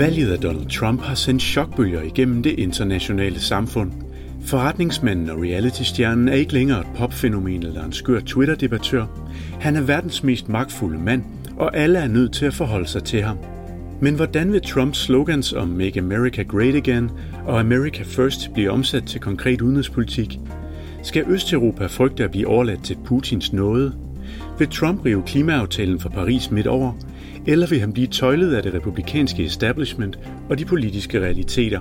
Valget af Donald Trump har sendt chokbølger igennem det internationale samfund. Forretningsmanden og reality-stjernen er ikke længere et popfænomen eller en skør Twitter-debattør. Han er verdens mest magtfulde mand, og alle er nødt til at forholde sig til ham. Men hvordan vil Trumps slogans om Make America Great Again og America First blive omsat til konkret udenrigspolitik? Skal Østeuropa frygte at blive overladt til Putins nåde? Vil Trump rive klimaaftalen fra Paris midt over? Eller vil han blive tøjlet af det republikanske establishment og de politiske realiteter?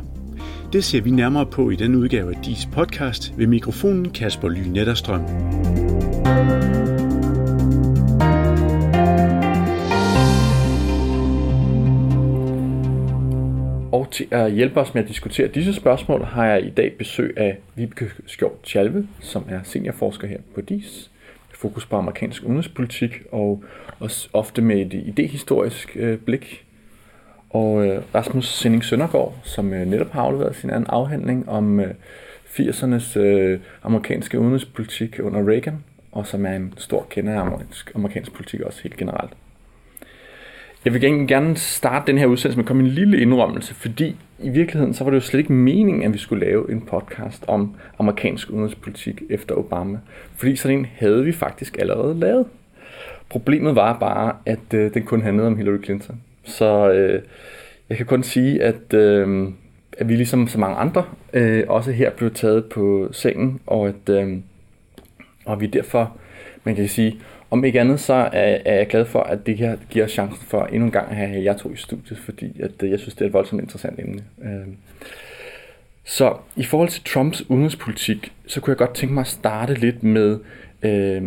Det ser vi nærmere på i den udgave af DIS podcast ved mikrofonen Kasper Ly Netterstrøm. Og til at hjælpe os med at diskutere disse spørgsmål, har jeg i dag besøg af Vibeke Skjold Tjalve, som er seniorforsker her på DIS. Fokus på amerikansk udenrigspolitik og også ofte med et idehistorisk øh, blik. Og øh, Rasmus Sending Søndergaard, som øh, netop har afleveret sin anden afhandling om øh, 80'ernes øh, amerikanske udenrigspolitik under Reagan, og som er en stor kender af amerikansk, amerikansk politik også helt generelt. Jeg vil gerne starte den her udsendelse med at komme en lille indrømmelse, fordi i virkeligheden så var det jo slet ikke meningen, at vi skulle lave en podcast om amerikansk udenrigspolitik efter Obama. Fordi sådan en havde vi faktisk allerede lavet. Problemet var bare, at øh, den kun handlede om Hillary Clinton. Så øh, jeg kan kun sige, at, øh, at vi ligesom så mange andre øh, også her blev taget på sengen, og at øh, og vi derfor, man kan sige, om ikke andet, så er, er jeg glad for, at det her giver os chancen for endnu en gang at have jer to i studiet, fordi at, øh, jeg synes, det er et voldsomt interessant emne. Øhm, så i forhold til Trumps udenrigspolitik, så kunne jeg godt tænke mig at starte lidt med øh,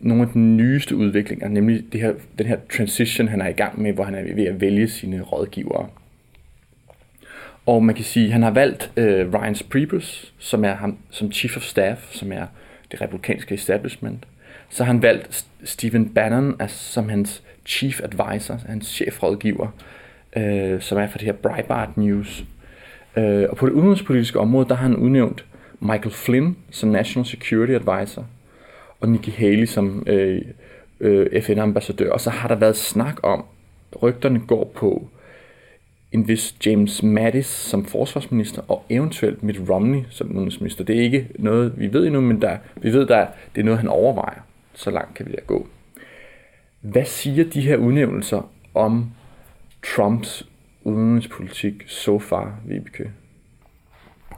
nogle af de nyeste udviklinger, nemlig det her, den her transition, han er i gang med, hvor han er ved at vælge sine rådgivere. Og man kan sige, at han har valgt øh, Ryan Priebus, som er ham som chief of staff, som er det republikanske establishment. Så har han valgt Stephen Bannon as, som hans chief advisor, hans chefrådgiver, øh, som er for det her Breitbart News. Øh, og på det udenrigspolitiske område, der har han udnævnt Michael Flynn som National Security Advisor, og Nikki Haley som øh, øh, FN-ambassadør. Og så har der været snak om, rygterne går på en vis James Mattis som forsvarsminister, og eventuelt Mitt Romney som udenrigsminister. Det er ikke noget, vi ved endnu, men der, vi ved, der, det er noget, han overvejer. Så langt kan vi da gå. Hvad siger de her udnævnelser om Trumps udenrigspolitik so far, Vibeke?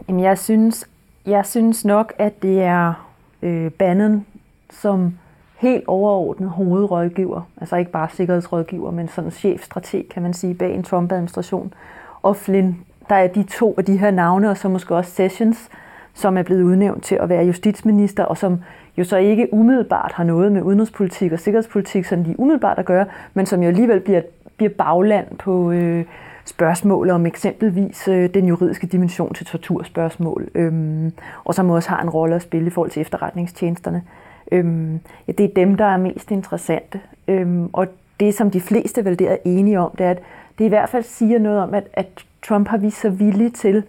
Jamen, jeg synes, jeg synes nok, at det er øh, banden, som helt overordnet hovedrådgiver, altså ikke bare sikkerhedsrådgiver, men sådan chefstrateg, kan man sige, bag en Trump-administration. Og Flynn, der er de to af de her navne, og så måske også Sessions, som er blevet udnævnt til at være justitsminister, og som jo så ikke umiddelbart har noget med udenrigspolitik og sikkerhedspolitik, sådan de umiddelbart at gøre, men som jo alligevel bliver, bliver bagland på øh, spørgsmål om eksempelvis øh, den juridiske dimension til torturspørgsmål, øh, og som også har en rolle at spille i forhold til efterretningstjenesterne. Øh, øhm, ja, det er dem, der er mest interessante. Øhm, og det, som de fleste vel der er enige om, det er, at det i hvert fald siger noget om, at, at Trump har vist sig villig til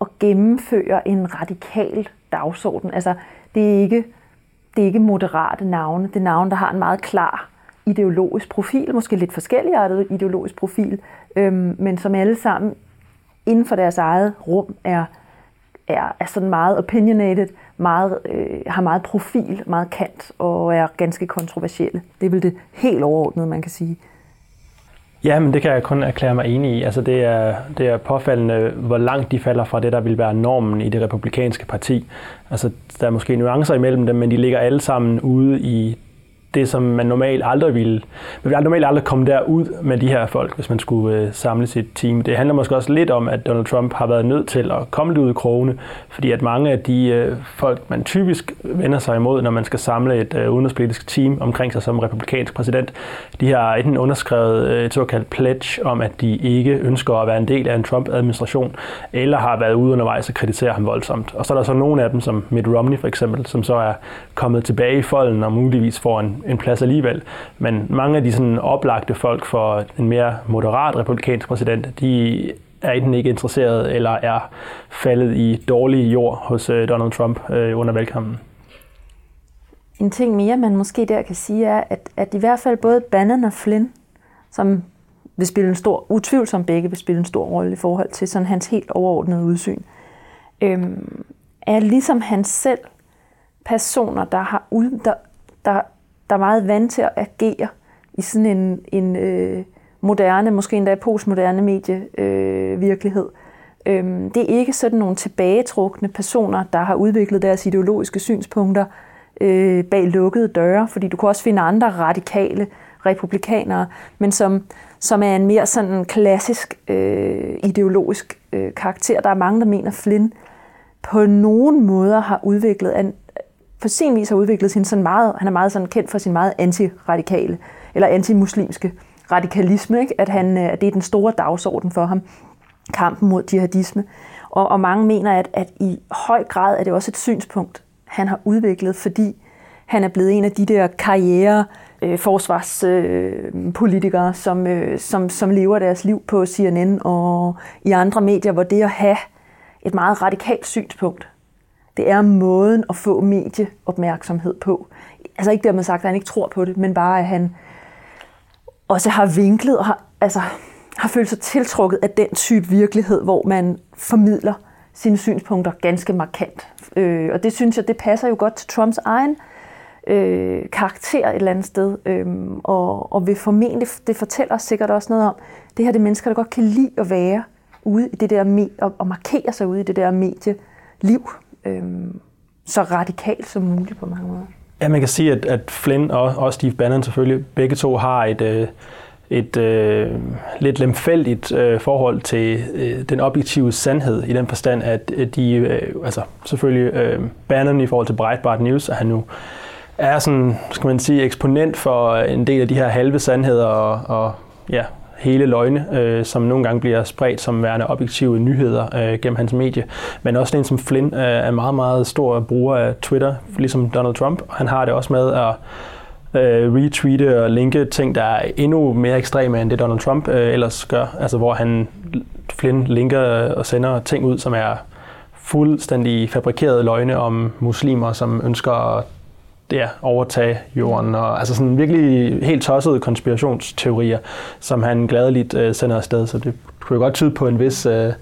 at gennemføre en radikal dagsorden. Altså, det er ikke det er ikke moderate navne. Det er navne, der har en meget klar ideologisk profil, måske lidt forskelligartet ideologisk profil, øhm, men som alle sammen inden for deres eget rum er, er, er sådan meget opinionated, meget, øh, har meget profil, meget kant og er ganske kontroversielle. Det er vel det helt overordnede, man kan sige. Ja, men det kan jeg kun erklære mig enig i. Altså det er, det er påfaldende, hvor langt de falder fra det, der vil være normen i det republikanske parti. Altså der er måske nuancer imellem dem, men de ligger alle sammen ude i det, som man normalt aldrig ville... Man ville normalt aldrig komme derud med de her folk, hvis man skulle øh, samle sit team. Det handler måske også lidt om, at Donald Trump har været nødt til at komme ud i krogene, fordi at mange af de øh, folk, man typisk vender sig imod, når man skal samle et øh, udenrigspolitisk team omkring sig som republikansk præsident, de har enten underskrevet øh, et såkaldt pledge om, at de ikke ønsker at være en del af en Trump-administration, eller har været ude undervejs og kritisere ham voldsomt. Og så er der så nogle af dem, som Mitt Romney for eksempel, som så er kommet tilbage i folden og muligvis får en en plads alligevel. Men mange af de sådan oplagte folk for en mere moderat republikansk præsident, de er enten ikke interesseret eller er faldet i dårlig jord hos øh, Donald Trump øh, under valgkampen. En ting mere, man måske der kan sige, er, at, at i hvert fald både Bannon og Flynn, som vil spille en stor, utvivlsomt begge vil spille en stor rolle i forhold til sådan hans helt overordnede udsyn, øhm, er ligesom han selv personer, der, har ud, der, der, der er meget vant til at agere i sådan en, en øh, moderne, måske endda postmoderne medievirkelighed. Øh, virkelighed. øhm, det er ikke sådan nogle tilbagetrukne personer, der har udviklet deres ideologiske synspunkter øh, bag lukkede døre, fordi du kan også finde andre radikale republikanere, men som, som er en mere sådan klassisk øh, ideologisk øh, karakter. Der er mange, der mener, at Flynn på nogen måder har udviklet, en, på sin vis har udviklet sin sådan meget, han er meget sådan kendt for sin meget antiradikale, eller antimuslimske radikalisme, ikke? At, han, øh, at det er den store dagsorden for ham, kampen mod jihadisme. Og, og mange mener, at, at i høj grad er det også et synspunkt, han har udviklet, fordi han er blevet en af de der karriere øh, forsvarspolitikere, øh, som, øh, som, som lever deres liv på CNN og i andre medier, hvor det at have et meget radikalt synspunkt, det er måden at få medieopmærksomhed på. Altså ikke dermed sagt, at han ikke tror på det, men bare at han også har vinklet og har, altså, har følt sig tiltrukket af den type virkelighed, hvor man formidler sine synspunkter ganske markant. Øh, og det synes jeg, det passer jo godt til Trumps egen øh, karakter et eller andet sted. Øh, og, og vil formentlig, det fortæller os sikkert også noget om, det her det er mennesker, der godt kan lide at være ude i det der med, og, og markere sig ude i det der medieliv. Øh, så radikalt som muligt på mange måder. Ja, man kan sige, at, at Flynn og, og Steve Bannon selvfølgelig, begge to har et, øh, et øh, lidt lemfældigt øh, forhold til øh, den objektive sandhed, i den forstand, at de, øh, altså selvfølgelig øh, Bannon i forhold til Breitbart News, at han nu er sådan, skal man sige, eksponent for en del af de her halve sandheder og, og ja, hele løgne, øh, som nogle gange bliver spredt som værende objektive nyheder øh, gennem hans medie. Men også en som Flynn øh, er meget, meget stor bruger af Twitter, ligesom Donald Trump. Han har det også med at øh, retweete og linke ting, der er endnu mere ekstreme end det Donald Trump øh, ellers gør. Altså hvor han, Flynn linker og sender ting ud, som er fuldstændig fabrikerede løgne om muslimer, som ønsker at ja, overtage jorden, og altså sådan virkelig helt tossede konspirationsteorier, som han gladeligt øh, sender afsted. Så det kunne jo godt tyde på en vis øh,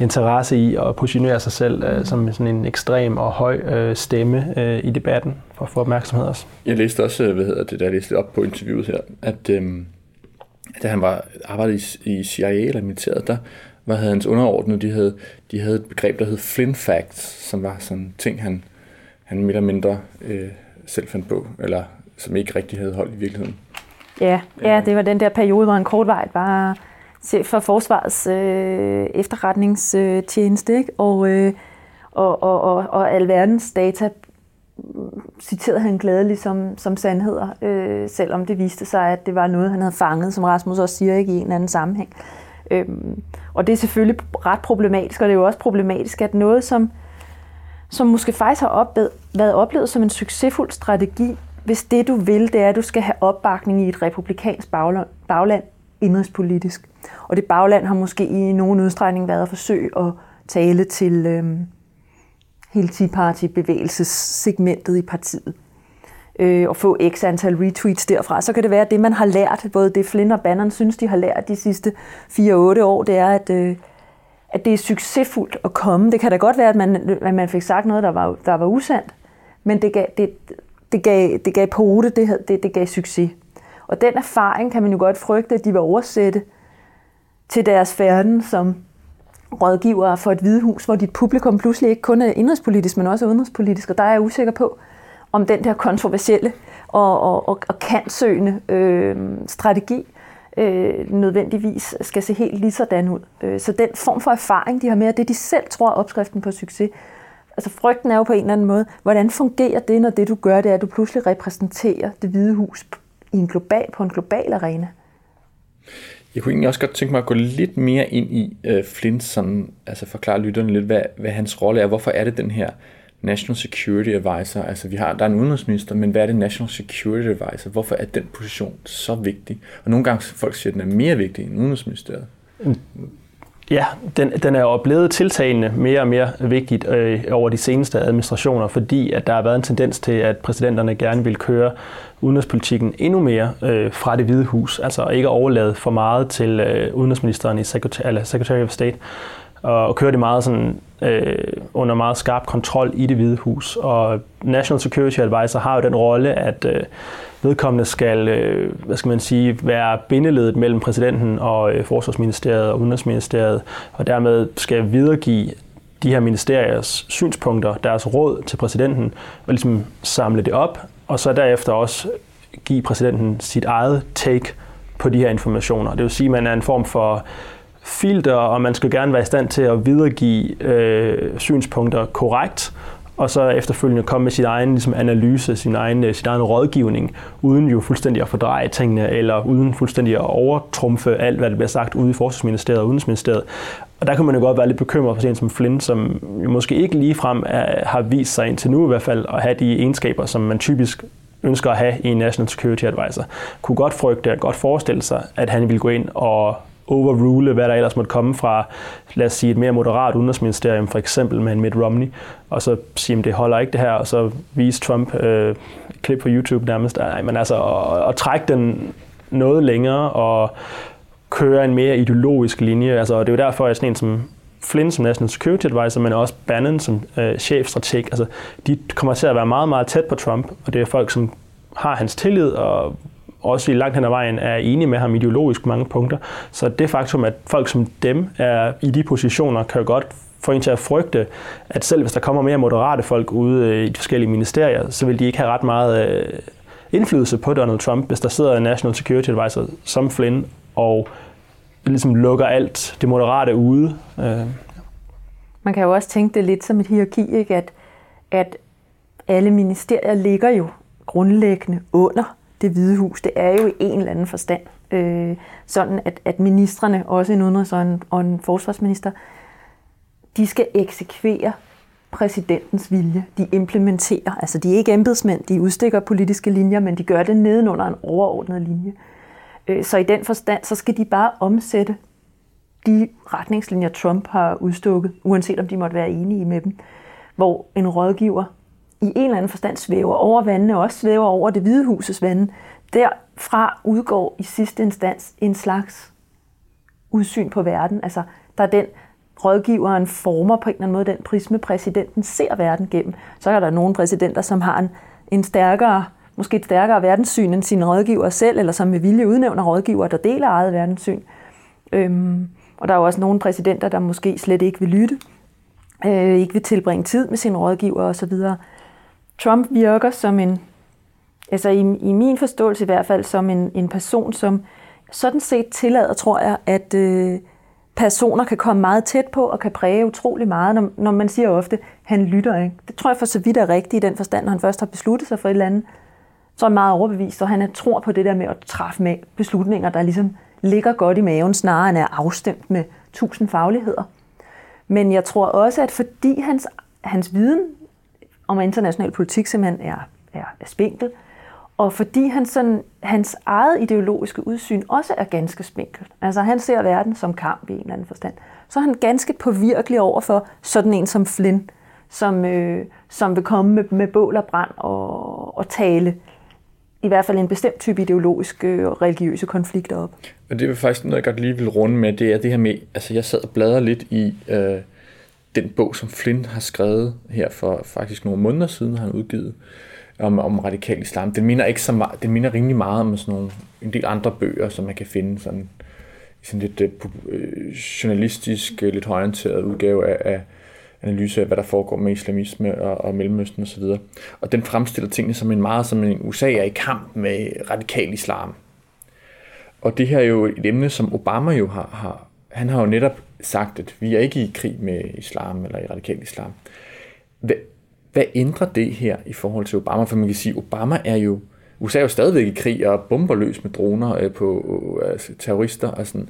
interesse i at positionere sig selv øh, som sådan en ekstrem og høj øh, stemme øh, i debatten for at få opmærksomhed også. Jeg læste også, øh, hvad hedder det, der jeg læste op på interviewet her, at øh, da han var arbejdede i, i CIA eller militæret, der hvad havde hans underordnede, de havde, de havde et begreb, der hed Flynn Facts, som var sådan ting, han, han mere eller mindre øh, selv fandt på, eller som ikke rigtig havde holdt i virkeligheden. Ja, ja det var den der periode, hvor han kortvarigt var chef for Forsvarets øh, efterretningstjeneste, ikke? Og, øh, og, og, og, og alverdens data citerede han gladeligt som, som sandheder, øh, selvom det viste sig, at det var noget, han havde fanget, som Rasmus også siger, ikke i en eller anden sammenhæng. Øhm, og det er selvfølgelig ret problematisk, og det er jo også problematisk, at noget, som som måske faktisk har oplevet, været oplevet som en succesfuld strategi, hvis det du vil, det er, at du skal have opbakning i et republikansk bagland, bagland indrigspolitisk. Og det bagland har måske i nogen udstrækning været at forsøge at tale til øh, hele Tea Party-bevægelsessegmentet i partiet. Øh, og få x antal retweets derfra. Så kan det være, at det, man har lært, både det Flynn og Bannon synes, de har lært de sidste 4-8 år, det er, at øh, at det er succesfuldt at komme. Det kan da godt være, at man, at man fik sagt noget, der var, der var usandt, men det gav, det, det gav, det gav pote, det, det, det gav succes. Og den erfaring kan man jo godt frygte, at de vil oversætte til deres færden som rådgiver for et hvidehus, hvor dit publikum pludselig ikke kun er indrigspolitisk, men også udenrigspolitisk, og der er jeg usikker på, om den der kontroversielle og, og, og, og kantsøgende øh, strategi øh, nødvendigvis skal se helt lige sådan ud. Øh, så den form for erfaring, de har med, det de selv tror er opskriften på succes. Altså frygten er jo på en eller anden måde, hvordan fungerer det, når det du gør, det er, at du pludselig repræsenterer det hvide hus i en global, på en global arena? Jeg kunne egentlig også godt tænke mig at gå lidt mere ind i øh, Flint, sådan, altså forklare lytterne lidt, hvad, hvad hans rolle er. Hvorfor er det den her National Security Advisor. Altså vi har, der er en udenrigsminister, men hvad er det National Security Advisor? Hvorfor er den position så vigtig? Og nogle gange folk siger, at den er mere vigtig end udenrigsministeriet. Ja, den, den er jo blevet tiltagende mere og mere vigtigt øh, over de seneste administrationer, fordi at der har været en tendens til, at præsidenterne gerne vil køre udenrigspolitikken endnu mere øh, fra det hvide hus, altså ikke overlade for meget til øh, udenrigsministeren i Secretary, eller Secretary of State, og, og køre det meget sådan, øh, under meget skarp kontrol i det hvide hus. Og National Security Advisor har jo den rolle, at øh, vedkommende skal, øh, hvad skal man sige, være bindeledet mellem præsidenten og øh, Forsvarsministeriet og Udenrigsministeriet, og dermed skal videregive de her ministeriers synspunkter, deres råd til præsidenten, og ligesom samle det op, og så derefter også give præsidenten sit eget take på de her informationer. Det vil sige, at man er en form for filter, og man skal gerne være i stand til at videregive øh, synspunkter korrekt, og så efterfølgende komme med sin egen ligesom, analyse, sin egen, øh, sin egen rådgivning, uden jo fuldstændig at fordreje tingene, eller uden fuldstændig at overtrumfe alt, hvad der bliver sagt ude i Forsvarsministeriet og Udenrigsministeriet. Og der kan man jo godt være lidt bekymret for en som Flynn, som måske ikke ligefrem er, har vist sig indtil nu i hvert fald at have de egenskaber, som man typisk ønsker at have i en National Security Advisor. Kunne godt frygte, godt forestille sig, at han ville gå ind og overrule, hvad der ellers måtte komme fra, lad os sige, et mere moderat udenrigsministerium, for eksempel med en Mitt Romney, og så sige, at det holder ikke det her, og så vise Trump øh, et klip på YouTube nærmest. Nej, men altså at, trække den noget længere og køre en mere ideologisk linje. Altså, det er jo derfor, at sådan en som Flynn som National Security Advisor, men også Bannon som øh, chefstrateg, altså, de kommer til at være meget, meget tæt på Trump, og det er folk, som har hans tillid og også i langt hen ad vejen er enige med ham ideologisk mange punkter. Så det faktum, at folk som dem er i de positioner, kan jo godt få en til at frygte, at selv hvis der kommer mere moderate folk ude øh, i de forskellige ministerier, så vil de ikke have ret meget øh, indflydelse på Donald Trump, hvis der sidder en National Security Advisor som Flynn og ligesom lukker alt det moderate ude. Øh. Man kan jo også tænke det lidt som et hierarki, ikke? At, at alle ministerier ligger jo grundlæggende under det hvide hus, det er jo i en eller anden forstand øh, sådan, at, at ministerne, også en udenrigs- og en, og en forsvarsminister, de skal eksekvere præsidentens vilje. De implementerer, altså de er ikke embedsmænd, de udstikker politiske linjer, men de gør det nedenunder en overordnet linje. Øh, så i den forstand, så skal de bare omsætte de retningslinjer, Trump har udstukket, uanset om de måtte være enige med dem, hvor en rådgiver i en eller anden forstand svæver over vandene, og også svæver over det hvide husets vande. Derfra udgår i sidste instans en slags udsyn på verden. Altså, der er den rådgiveren former på en eller anden måde den prisme, præsidenten ser verden gennem. Så er der nogle præsidenter, som har en, en stærkere, måske et stærkere verdenssyn end sine rådgiver selv, eller som med vilje udnævner rådgiver, der deler eget verdenssyn. Øhm, og der er jo også nogle præsidenter, der måske slet ikke vil lytte, øh, ikke vil tilbringe tid med sine rådgiver osv. Trump virker som en, altså i, i min forståelse i hvert fald, som en, en person, som sådan set tillader, tror jeg, at øh, personer kan komme meget tæt på og kan præge utrolig meget, når, når man siger ofte, han lytter ikke. Det tror jeg for så vidt er rigtigt i den forstand, når han først har besluttet sig for et eller andet, så er han meget overbevist, og han er tror på det der med at træffe med beslutninger, der ligesom ligger godt i maven, snarere end er afstemt med tusind fagligheder. Men jeg tror også, at fordi hans, hans viden om international politik simpelthen er, er, er spinkel, og fordi han sådan, hans eget ideologiske udsyn også er ganske spinkelt. Altså han ser verden som kamp i en eller anden forstand. Så er han ganske påvirkelig over for sådan en som Flynn, som, øh, som vil komme med, med bål og brand og, og tale i hvert fald en bestemt type ideologiske øh, og religiøse konflikter op. Og det er faktisk noget, jeg godt lige vil runde med, det er det her med, altså jeg sad og bladrede lidt i øh, den bog, som Flynn har skrevet her for faktisk nogle måneder siden, har han udgivet om, om radikal islam. Den minder, ikke så meget, den minder rimelig meget om sådan nogle, en del andre bøger, som man kan finde sådan, i sådan lidt øh, øh journalistisk, øh, lidt højorienteret udgave af, af analyse af, hvad der foregår med islamisme og, og Mellemøsten osv. Og, og den fremstiller tingene som en meget som en USA er i kamp med radikal islam. Og det her er jo et emne, som Obama jo har, har han har jo netop sagt, at vi er ikke i krig med islam eller i radikal islam. Hvad, hvad ændrer det her i forhold til Obama? For man kan sige, at Obama er jo, USA er jo stadigvæk i krig og bomber løs med droner øh, på øh, altså, terrorister. Og sådan.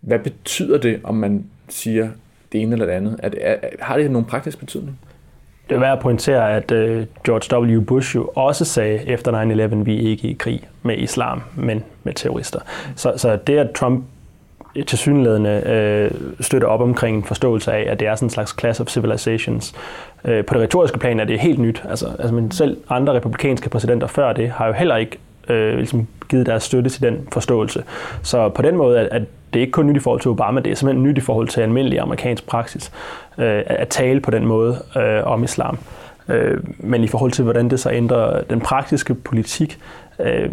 Hvad betyder det, om man siger det ene eller det andet? Er det, er, har det nogen praktisk betydning? Det er værd at pointere, at øh, George W. Bush jo også sagde efter 9-11, vi er ikke i krig med islam, men med terrorister. Så, så det, at Trump til synlædende øh, støtter op omkring en forståelse af, at det er sådan en slags class of civilizations. Øh, på det retoriske plan er det helt nyt. Altså, altså men selv andre republikanske præsidenter før det har jo heller ikke øh, ligesom givet deres støtte til den forståelse. Så på den måde at det er ikke kun nyt i forhold til Obama, det er simpelthen nyt i forhold til almindelig amerikansk praksis øh, at tale på den måde øh, om islam. Øh, men i forhold til, hvordan det så ændrer den praktiske politik, øh,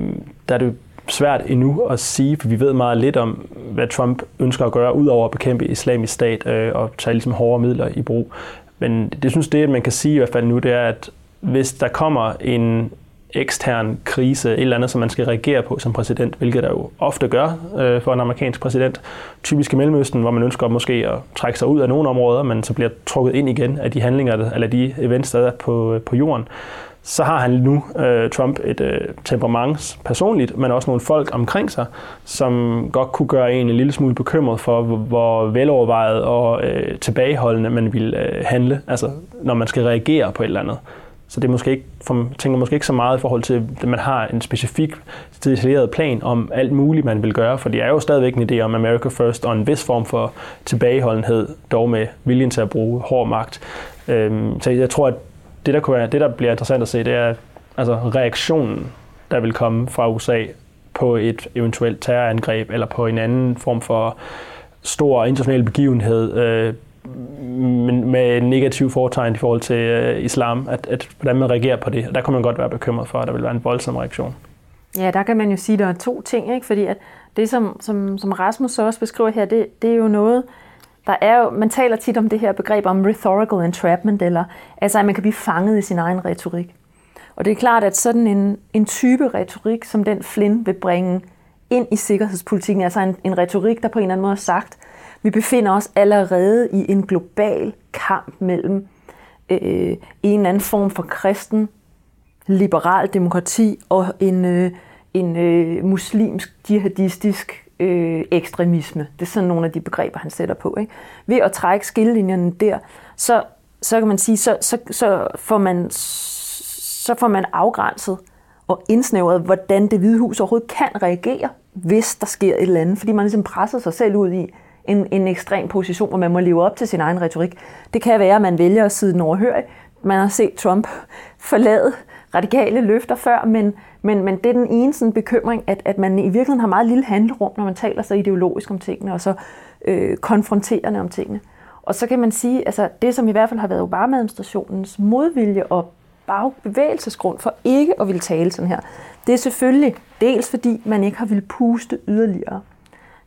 der er det svært endnu at sige, for vi ved meget lidt om, hvad Trump ønsker at gøre, udover at bekæmpe islamisk stat øh, og tage ligesom hårde midler i brug. Men det synes det, man kan sige i hvert fald nu, det er, at hvis der kommer en ekstern krise, et eller andet, som man skal reagere på som præsident, hvilket der jo ofte gør øh, for en amerikansk præsident. Typisk i Mellemøsten, hvor man ønsker måske at trække sig ud af nogle områder, men så bliver trukket ind igen af de handlinger, eller de events, der er på, øh, på jorden. Så har han nu, øh, Trump, et øh, temperament personligt, men også nogle folk omkring sig, som godt kunne gøre en en lille smule bekymret for, hvor, hvor velovervejet og øh, tilbageholdende man vil øh, handle, altså når man skal reagere på et eller andet. Så det er måske ikke, for, tænker måske ikke så meget i forhold til, at man har en specifik detaljeret plan om alt muligt, man vil gøre, for det er jo stadigvæk en idé om America First og en vis form for tilbageholdenhed, dog med viljen til at bruge hård magt. Øhm, så jeg tror, at det der, kunne være, det, der bliver interessant at se, det er altså reaktionen, der vil komme fra USA på et eventuelt terrorangreb, eller på en anden form for stor international begivenhed, øh, men med negativ foretegn i forhold til øh, islam, at, at hvordan man reagerer på det. Og der kunne man godt være bekymret for, at der vil være en voldsom reaktion. Ja, der kan man jo sige, at der er to ting, ikke? fordi at det, som, som, som Rasmus så også beskriver her, det, det er jo noget, der er jo, man taler tit om det her begreb om rhetorical entrapment, eller altså at man kan blive fanget i sin egen retorik. Og det er klart, at sådan en, en type retorik, som den Flynn vil bringe ind i sikkerhedspolitikken, altså en, en retorik, der på en eller anden måde har sagt, vi befinder os allerede i en global kamp mellem øh, en eller anden form for kristen, liberal demokrati og en, øh, en øh, muslimsk, jihadistisk øh, ekstremisme. Det er sådan nogle af de begreber, han sætter på. Ikke? Ved at trække skillelinjerne der, så, så kan man sige, så, så, så, får man, så får man afgrænset og indsnævret, hvordan det hvide hus overhovedet kan reagere, hvis der sker et eller andet, fordi man ligesom presser sig selv ud i, en, en ekstrem position, hvor man må leve op til sin egen retorik. Det kan være, at man vælger at sidde den overhørig. Man har set Trump forlade radikale løfter før, men, men, men det er den ene sådan bekymring, at, at man i virkeligheden har meget lille handlerum, når man taler så ideologisk om tingene, og så øh, konfronterende om tingene. Og så kan man sige, altså det som i hvert fald har været Obama-administrationens modvilje og bagbevægelsesgrund for ikke at ville tale sådan her, det er selvfølgelig dels fordi man ikke har ville puste yderligere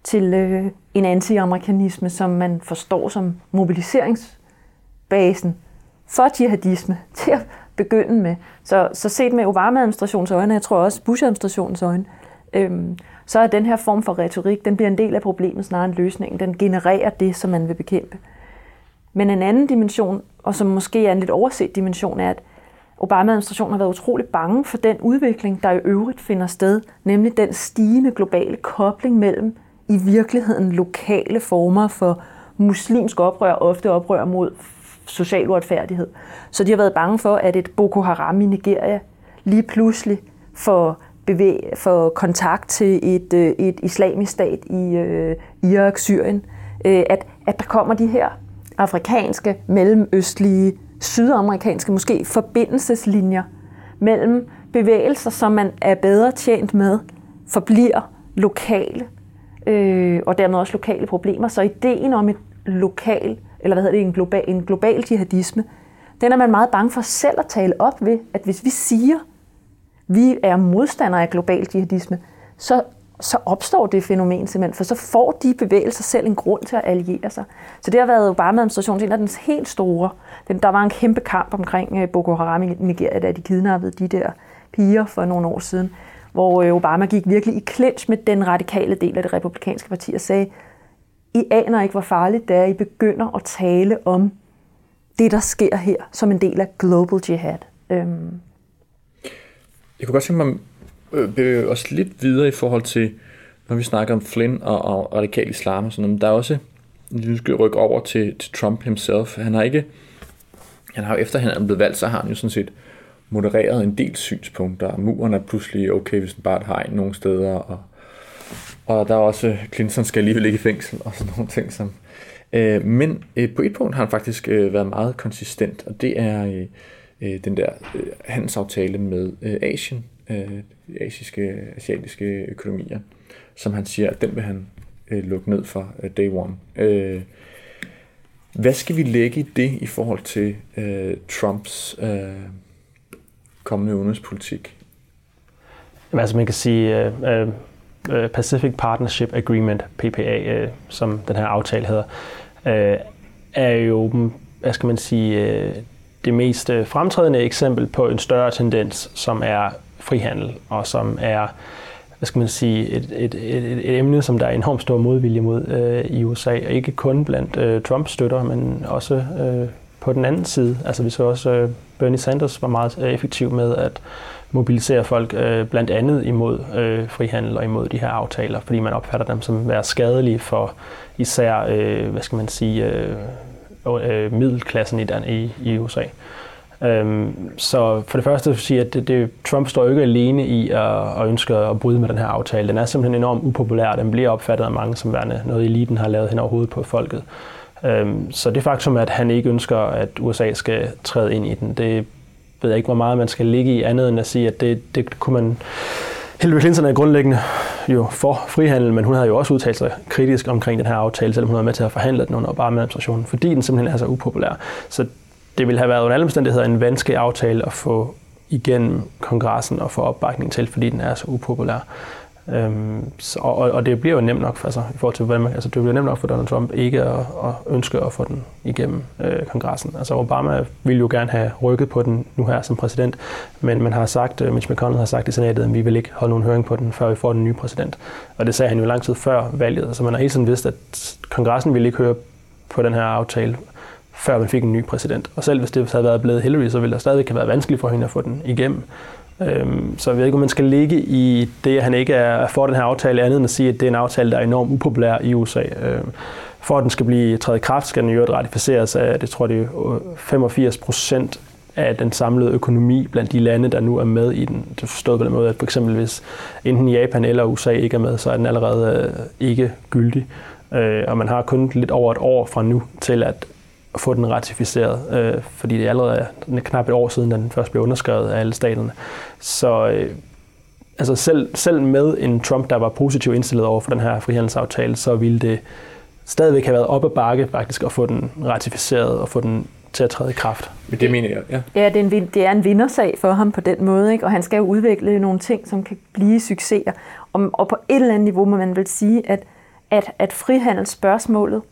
til øh, en anti-amerikanisme, som man forstår som mobiliseringsbasen for jihadisme til at begynde med. Så, så set med Obama-administrationens øjne, jeg tror også Bush-administrationens øjne, øhm, så er den her form for retorik, den bliver en del af problemet snarere end løsningen. Den genererer det, som man vil bekæmpe. Men en anden dimension, og som måske er en lidt overset dimension, er, at Obama-administrationen har været utrolig bange for den udvikling, der i øvrigt finder sted, nemlig den stigende globale kobling mellem i virkeligheden lokale former for muslimsk oprør, ofte oprør mod social uretfærdighed. Så de har været bange for, at et Boko Haram i Nigeria lige pludselig får, bevæg, får kontakt til et, øh, et islamisk stat i øh, Irak, Syrien. Øh, at, at der kommer de her afrikanske, mellemøstlige, sydamerikanske måske forbindelseslinjer mellem bevægelser, som man er bedre tjent med, forbliver lokale øh, og dermed også lokale problemer. Så ideen om et lokal, eller hvad hedder det, en global, en global jihadisme, den er man meget bange for selv at tale op ved, at hvis vi siger, vi er modstandere af global jihadisme, så, så opstår det fænomen simpelthen, for så får de bevægelser selv en grund til at alliere sig. Så det har været Obama-administrationen en af den helt store. Den, der var en kæmpe kamp omkring øh, Boko Haram i Nigeria, da de kidnappede de der piger for nogle år siden hvor øh, Obama gik virkelig i clinch med den radikale del af det republikanske parti og sagde, i aner ikke, hvor farligt det er, I begynder at tale om det, der sker her, som en del af global jihad. Øhm. Jeg kunne godt tænke mig at bevæge os lidt videre i forhold til, når vi snakker om Flynn og, og radikal islam og sådan noget, men der er også, vi skal rykke over til, til Trump himself. Han har ikke, han har jo efter han er blevet valgt, så har han jo sådan set modereret en del synspunkter. Muren er pludselig okay, hvis den bare har en nogle steder, og og der er også, Clinton skal alligevel ligge i fængsel, og sådan nogle ting. Som, øh, men øh, på et punkt har han faktisk øh, været meget konsistent, og det er øh, øh, den der øh, handelsaftale med øh, Asien, øh, asiske, asiatiske økonomier, som han siger, at den vil han øh, lukke ned for øh, day one. Øh, hvad skal vi lægge i det i forhold til øh, Trumps øh, kommende udenrigspolitik? Jamen, altså man kan sige øh, øh Øh, Pacific Partnership Agreement, PPA, øh, som den her aftale hedder, uh, er jo, hvad skal man sige, det mest fremtrædende eksempel på en større tendens, som er frihandel, og som er hvad skal man sige, et, et, et, et emne, som der er enormt stor modvilje mod øh, i USA, og ikke kun blandt øh, Trumps støtter, men også øh, på den anden side. Altså vi så også, øh, Bernie Sanders var meget effektiv med at mobilisere folk øh, blandt andet imod øh, frihandel og imod de her aftaler, fordi man opfatter dem som være skadelige for især, øh, hvad skal man sige, øh, øh, middelklassen i, den, i, i USA. Øhm, så for det første vil jeg sige, at det, det, Trump står jo ikke alene i at, at ønske at bryde med den her aftale. Den er simpelthen enormt upopulær. Den bliver opfattet af mange som værende noget, eliten har lavet hen over hovedet på folket. Øhm, så det faktum, at han ikke ønsker, at USA skal træde ind i den, det ved jeg ikke, hvor meget man skal ligge i andet end at sige, at det, det kunne man... Hillary Clinton er grundlæggende jo for frihandel, men hun havde jo også udtalt sig kritisk omkring den her aftale, selvom hun var med til at forhandle den under Obama-administrationen, fordi den simpelthen er så upopulær. Så det ville have været under alle omstændigheder en vanskelig aftale at få igennem kongressen og få opbakning til, fordi den er så upopulær. Øhm, så, og, og det bliver jo nemt nok, for altså, i forhold til, hvordan man, altså, det bliver nemt nok for Donald Trump ikke at, at ønske at få den igennem øh, kongressen. Altså Obama ville jo gerne have rykket på den nu her som præsident, men man har sagt, øh, Mitch McConnell har sagt i senatet, at vi vil ikke holde nogen høring på den, før vi får den nye præsident. Og det sagde han jo lang tid før valget. Så altså, man har hele tiden vidst, at kongressen ville ikke høre på den her aftale, før man fik en ny præsident. Og selv hvis det havde været blevet Hillary, så ville det stadig have været vanskeligt for hende at få den igennem. Øhm, så jeg ved ikke, om man skal ligge i det, at han ikke er for den her aftale, andet end at sige, at det er en aftale, der er enormt upopulær i USA. Øhm, for at den skal blive træet i kraft, skal den jo ratificeres af, det tror jeg, det er 85 øh, procent af den samlede økonomi blandt de lande, der nu er med i den. Det forstået på den måde, at for eksempel hvis enten Japan eller USA ikke er med, så er den allerede øh, ikke gyldig. Øh, og man har kun lidt over et år fra nu til at at få den ratificeret, øh, fordi det er allerede knap et år siden, den først blev underskrevet af alle staterne. Så øh, altså selv, selv med en Trump, der var positivt indstillet over for den her frihandelsaftale, så ville det stadigvæk have været op ad bakke faktisk at få den ratificeret og få den til at træde i kraft. Men det mener jeg, ja. Ja, det er, en, det er en vindersag for ham på den måde, ikke? og han skal jo udvikle nogle ting, som kan blive succeser. Og, og på et eller andet niveau må man vel sige, at, at, at frihandelsspørgsmålet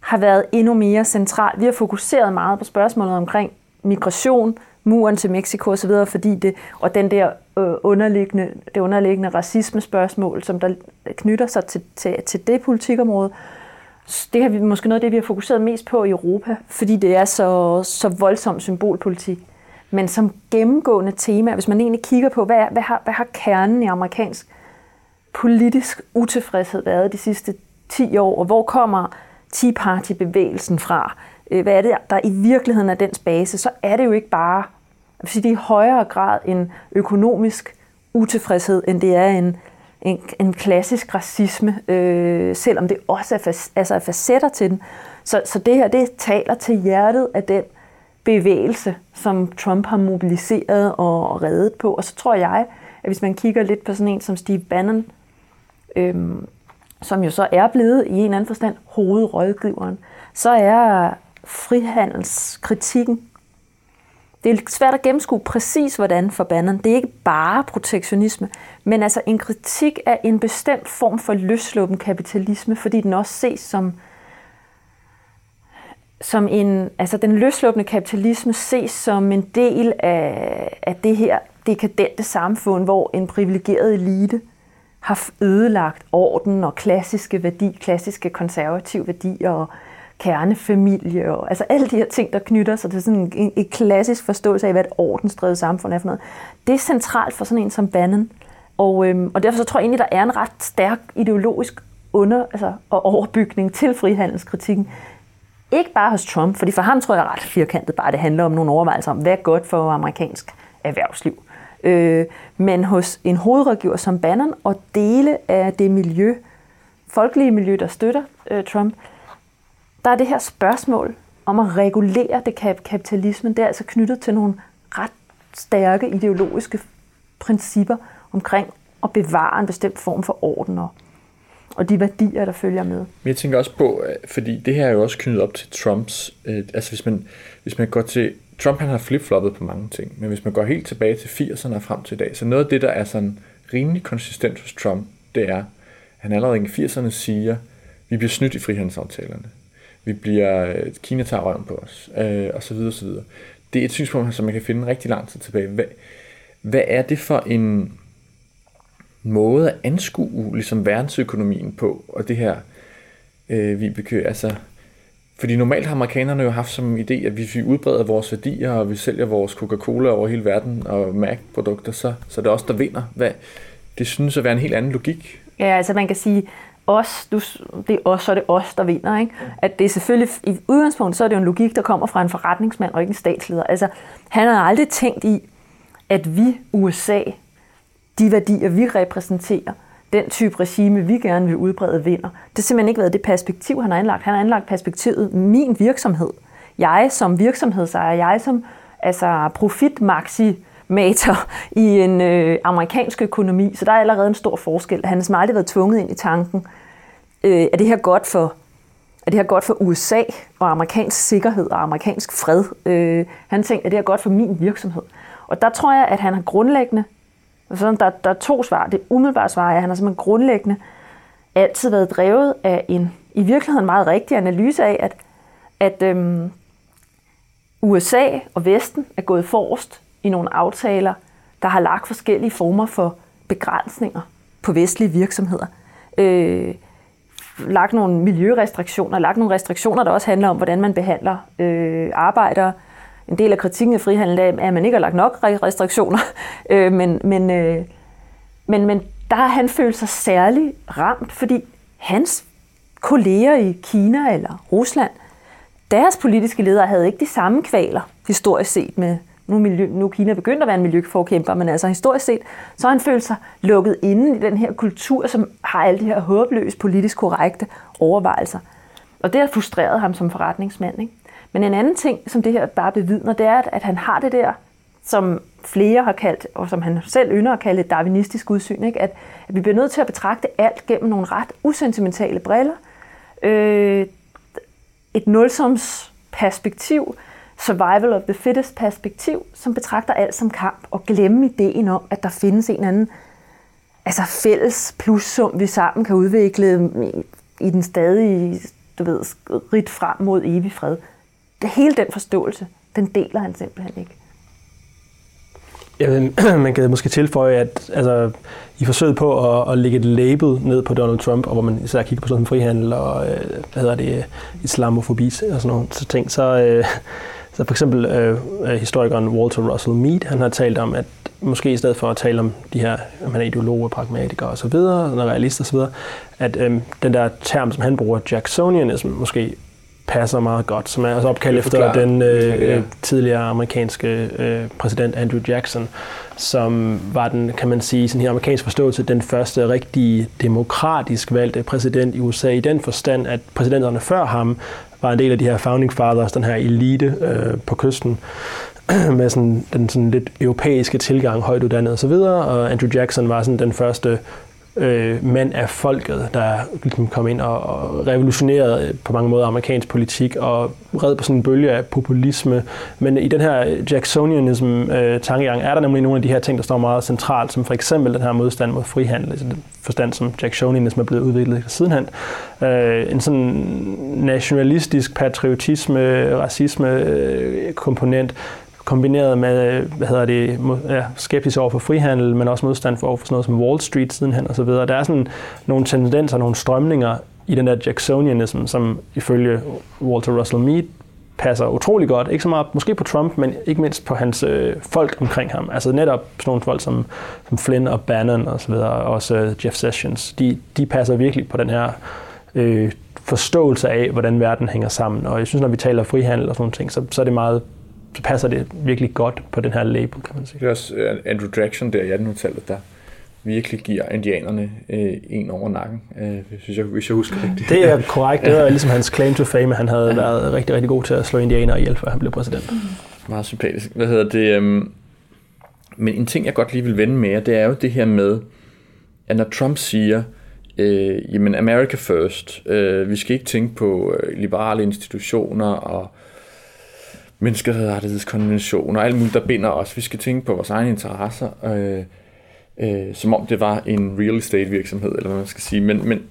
har været endnu mere central. Vi har fokuseret meget på spørgsmålet omkring migration, muren til Mexico osv., fordi det, og den der øh, underliggende, det underliggende racismespørgsmål, som der knytter sig til, til, til det politikområde, det har vi måske noget af det, vi har fokuseret mest på i Europa, fordi det er så, så voldsom symbolpolitik. Men som gennemgående tema, hvis man egentlig kigger på, hvad, hvad, har, hvad har kernen i amerikansk politisk utilfredshed været de sidste 10 år, og hvor kommer Tea Party-bevægelsen fra, øh, hvad er det, der i virkeligheden er dens base, så er det jo ikke bare, jeg vil sige, det er i højere grad en økonomisk utilfredshed, end det er en, en, en klassisk racisme, øh, selvom det også er, fas, altså er facetter til den. Så, så det her, det taler til hjertet af den bevægelse, som Trump har mobiliseret og reddet på. Og så tror jeg, at hvis man kigger lidt på sådan en som Steve Bannon, øh, som jo så er blevet i en eller anden forstand hovedrådgiveren, så er frihandelskritikken det er svært at gennemskue præcis, hvordan forbander. Det er ikke bare protektionisme, men altså en kritik af en bestemt form for løsluppen kapitalisme, fordi den også ses som, som en, altså den løsluppende kapitalisme ses som en del af, af det her dekadente samfund, hvor en privilegeret elite har ødelagt orden og klassiske værdi, klassiske konservative værdier og kernefamilie og altså alle de her ting, der knytter sig til sådan en, en, en klassisk forståelse af, hvad et ordensdrevet samfund er for noget. Det er centralt for sådan en som Bannon. Og, øhm, og derfor så tror jeg egentlig, der er en ret stærk ideologisk under, altså, og overbygning til frihandelskritikken. Ikke bare hos Trump, fordi for ham tror jeg ret firkantet bare, det handler om nogle overvejelser om, hvad er godt for amerikansk erhvervsliv. Øh, men hos en hovedrådgiver som Bannon og dele af det miljø, folkelige miljø, der støtter øh, Trump, der er det her spørgsmål om at regulere det kap- kapitalismen, det er altså knyttet til nogle ret stærke ideologiske principper omkring at bevare en bestemt form for orden og, og de værdier, der følger med. Men jeg tænker også på, fordi det her er jo også knyttet op til Trumps, øh, altså hvis man, hvis man går til, Trump han har flipfloppet på mange ting, men hvis man går helt tilbage til 80'erne og frem til i dag, så noget af det, der er sådan rimelig konsistent hos Trump, det er, at han allerede i 80'erne siger, vi bliver snydt i frihandelsaftalerne. Vi bliver, øh, Kina tager røven på os, øh, og så videre, og så videre. Det er et synspunkt, som man kan finde rigtig lang tid tilbage. Hvad, hvad er det for en måde at anskue ligesom verdensøkonomien på, og det her, øh, Vibeke, altså, fordi normalt har amerikanerne jo haft som idé, at hvis vi udbreder vores værdier, og vi sælger vores Coca-Cola over hele verden, og Mac-produkter, så, så er det os, der vinder. Hvad, det synes at være en helt anden logik. Ja, altså man kan sige, os, du, det er os, så er det os, der vinder. Ikke? At det er selvfølgelig, i udgangspunktet, så er det jo en logik, der kommer fra en forretningsmand og ikke en statsleder. Altså, han har aldrig tænkt i, at vi, USA, de værdier, vi repræsenterer, den type regime, vi gerne vil udbrede, vinder. Det har simpelthen ikke været det perspektiv, han har anlagt. Han har anlagt perspektivet min virksomhed. Jeg som virksomhedsejer, jeg som altså profitmaximator i en øh, amerikansk økonomi, så der er allerede en stor forskel. Han har aldrig været tvunget ind i tanken. Øh, er det her godt for er det her godt for USA og amerikansk sikkerhed og amerikansk fred? Øh, han tænkte, at det er godt for min virksomhed. Og der tror jeg, at han har grundlæggende så der, der er to svar. Det umiddelbare svar er, at han har simpelthen grundlæggende altid været drevet af en i virkeligheden meget rigtig analyse af, at, at øhm, USA og Vesten er gået forrest i nogle aftaler, der har lagt forskellige former for begrænsninger på vestlige virksomheder. Øh, lagt nogle miljørestriktioner, lagt nogle restriktioner, der også handler om, hvordan man behandler øh, arbejdere, en del af kritikken af frihandel er, at man ikke har lagt nok restriktioner, øh, men, men, øh, men, men der har han følt sig særlig ramt, fordi hans kolleger i Kina eller Rusland, deres politiske ledere havde ikke de samme kvaler historisk set med, nu, miljø, nu Kina begyndt at være en miljøforkæmper, men altså historisk set, så har han følt sig lukket inde i den her kultur, som har alle de her håbløse politisk korrekte overvejelser. Og det har frustreret ham som forretningsmand. Ikke? Men en anden ting, som det her bare bevidner, det er, at han har det der, som flere har kaldt, og som han selv ynder at kalde et darwinistisk udsyn, ikke? At, at vi bliver nødt til at betragte alt gennem nogle ret usentimentale briller. Øh, et nulsoms perspektiv, survival of the fittest perspektiv, som betragter alt som kamp og glemme ideen om, at der findes en anden altså fælles plussum, vi sammen kan udvikle i, i den stadige, du ved, rigt frem mod evig fred det, hele den forståelse, den deler han simpelthen ikke. Jeg ved, man kan måske tilføje, at altså, i forsøget på at, at lægge et label ned på Donald Trump, og hvor man især kigger på sådan en frihandel og øh, hvad hedder det, islamofobi og sådan nogle så ting, så, øh, så for eksempel øh, historikeren Walter Russell Mead, han har talt om, at måske i stedet for at tale om de her, om han er ideologer, pragmatiker osv., og realister osv., at øh, den der term, som han bruger, Jacksonianism, måske passer meget godt, som er altså opkaldt efter den øh, ja. tidligere amerikanske øh, præsident Andrew Jackson, som var den, kan man sige, sådan her amerikansk forståelse, den første rigtig demokratisk valgte præsident i USA i den forstand, at præsidenterne før ham var en del af de her founding fathers, den her elite øh, på kysten, med sådan, den sådan lidt europæiske tilgang, højt uddannet osv., og Andrew Jackson var sådan den første øh, mand af folket, der ligesom kom ind og, og revolutionerede øh, på mange måder amerikansk politik og red på sådan en bølge af populisme. Men i den her Jacksonianism-tankegang øh, er der nemlig nogle af de her ting, der står meget centralt, som for eksempel den her modstand mod frihandel, altså den forstand, som Jacksonianism er blevet udviklet sidenhen. Øh, en sådan nationalistisk patriotisme, racisme-komponent, øh, kombineret med hvad hedder det, ja, skepsis over for frihandel, men også modstand for over for sådan noget som Wall Street sidenhen osv. Der er sådan nogle tendenser, nogle strømninger i den der Jacksonianism, som ifølge Walter Russell Mead passer utrolig godt. Ikke så meget måske på Trump, men ikke mindst på hans øh, folk omkring ham. Altså netop sådan nogle folk som, som Flynn og Bannon og så videre, og også øh, Jeff Sessions. De, de passer virkelig på den her øh, forståelse af, hvordan verden hænger sammen. Og jeg synes, når vi taler frihandel og sådan nogle ting, så, så er det meget passer det virkelig godt på den her label, kan man sige. Det er også øh, Andrew Jackson der i 1800-tallet, der virkelig giver indianerne øh, en over nakken, øh, hvis, jeg, hvis jeg husker rigtigt. Det er korrekt. Det var ligesom hans claim to fame, at han havde været rigtig, rigtig god til at slå indianere ihjel, før han blev præsident. Meget sympatisk. Hvad hedder det? Um... Men en ting, jeg godt lige vil vende med det er jo det her med, at når Trump siger, øh, jamen America first, øh, vi skal ikke tænke på øh, liberale institutioner og menneskerettighedskonvention og alt muligt, der binder os. Vi skal tænke på vores egne interesser. Øh, øh, som om det var en real estate virksomhed, eller hvad man skal sige. Men, men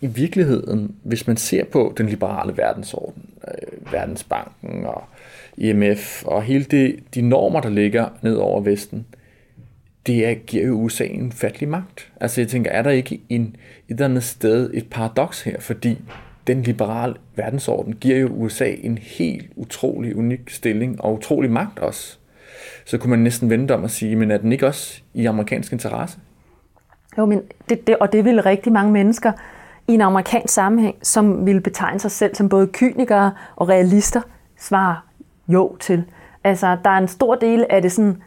i virkeligheden, hvis man ser på den liberale verdensorden, øh, Verdensbanken og IMF og hele det, de normer, der ligger ned over Vesten, det er, giver jo USA en fattelig magt. Altså jeg tænker, er der ikke en, et eller andet sted et paradoks her, fordi den liberale verdensorden giver jo USA en helt utrolig unik stilling og utrolig magt også så kunne man næsten vente om at sige, men er den ikke også i amerikansk interesse? Jo, men det, det, og det vil rigtig mange mennesker i en amerikansk sammenhæng, som vil betegne sig selv som både kynikere og realister, svare jo til. Altså, der er en stor del af det sådan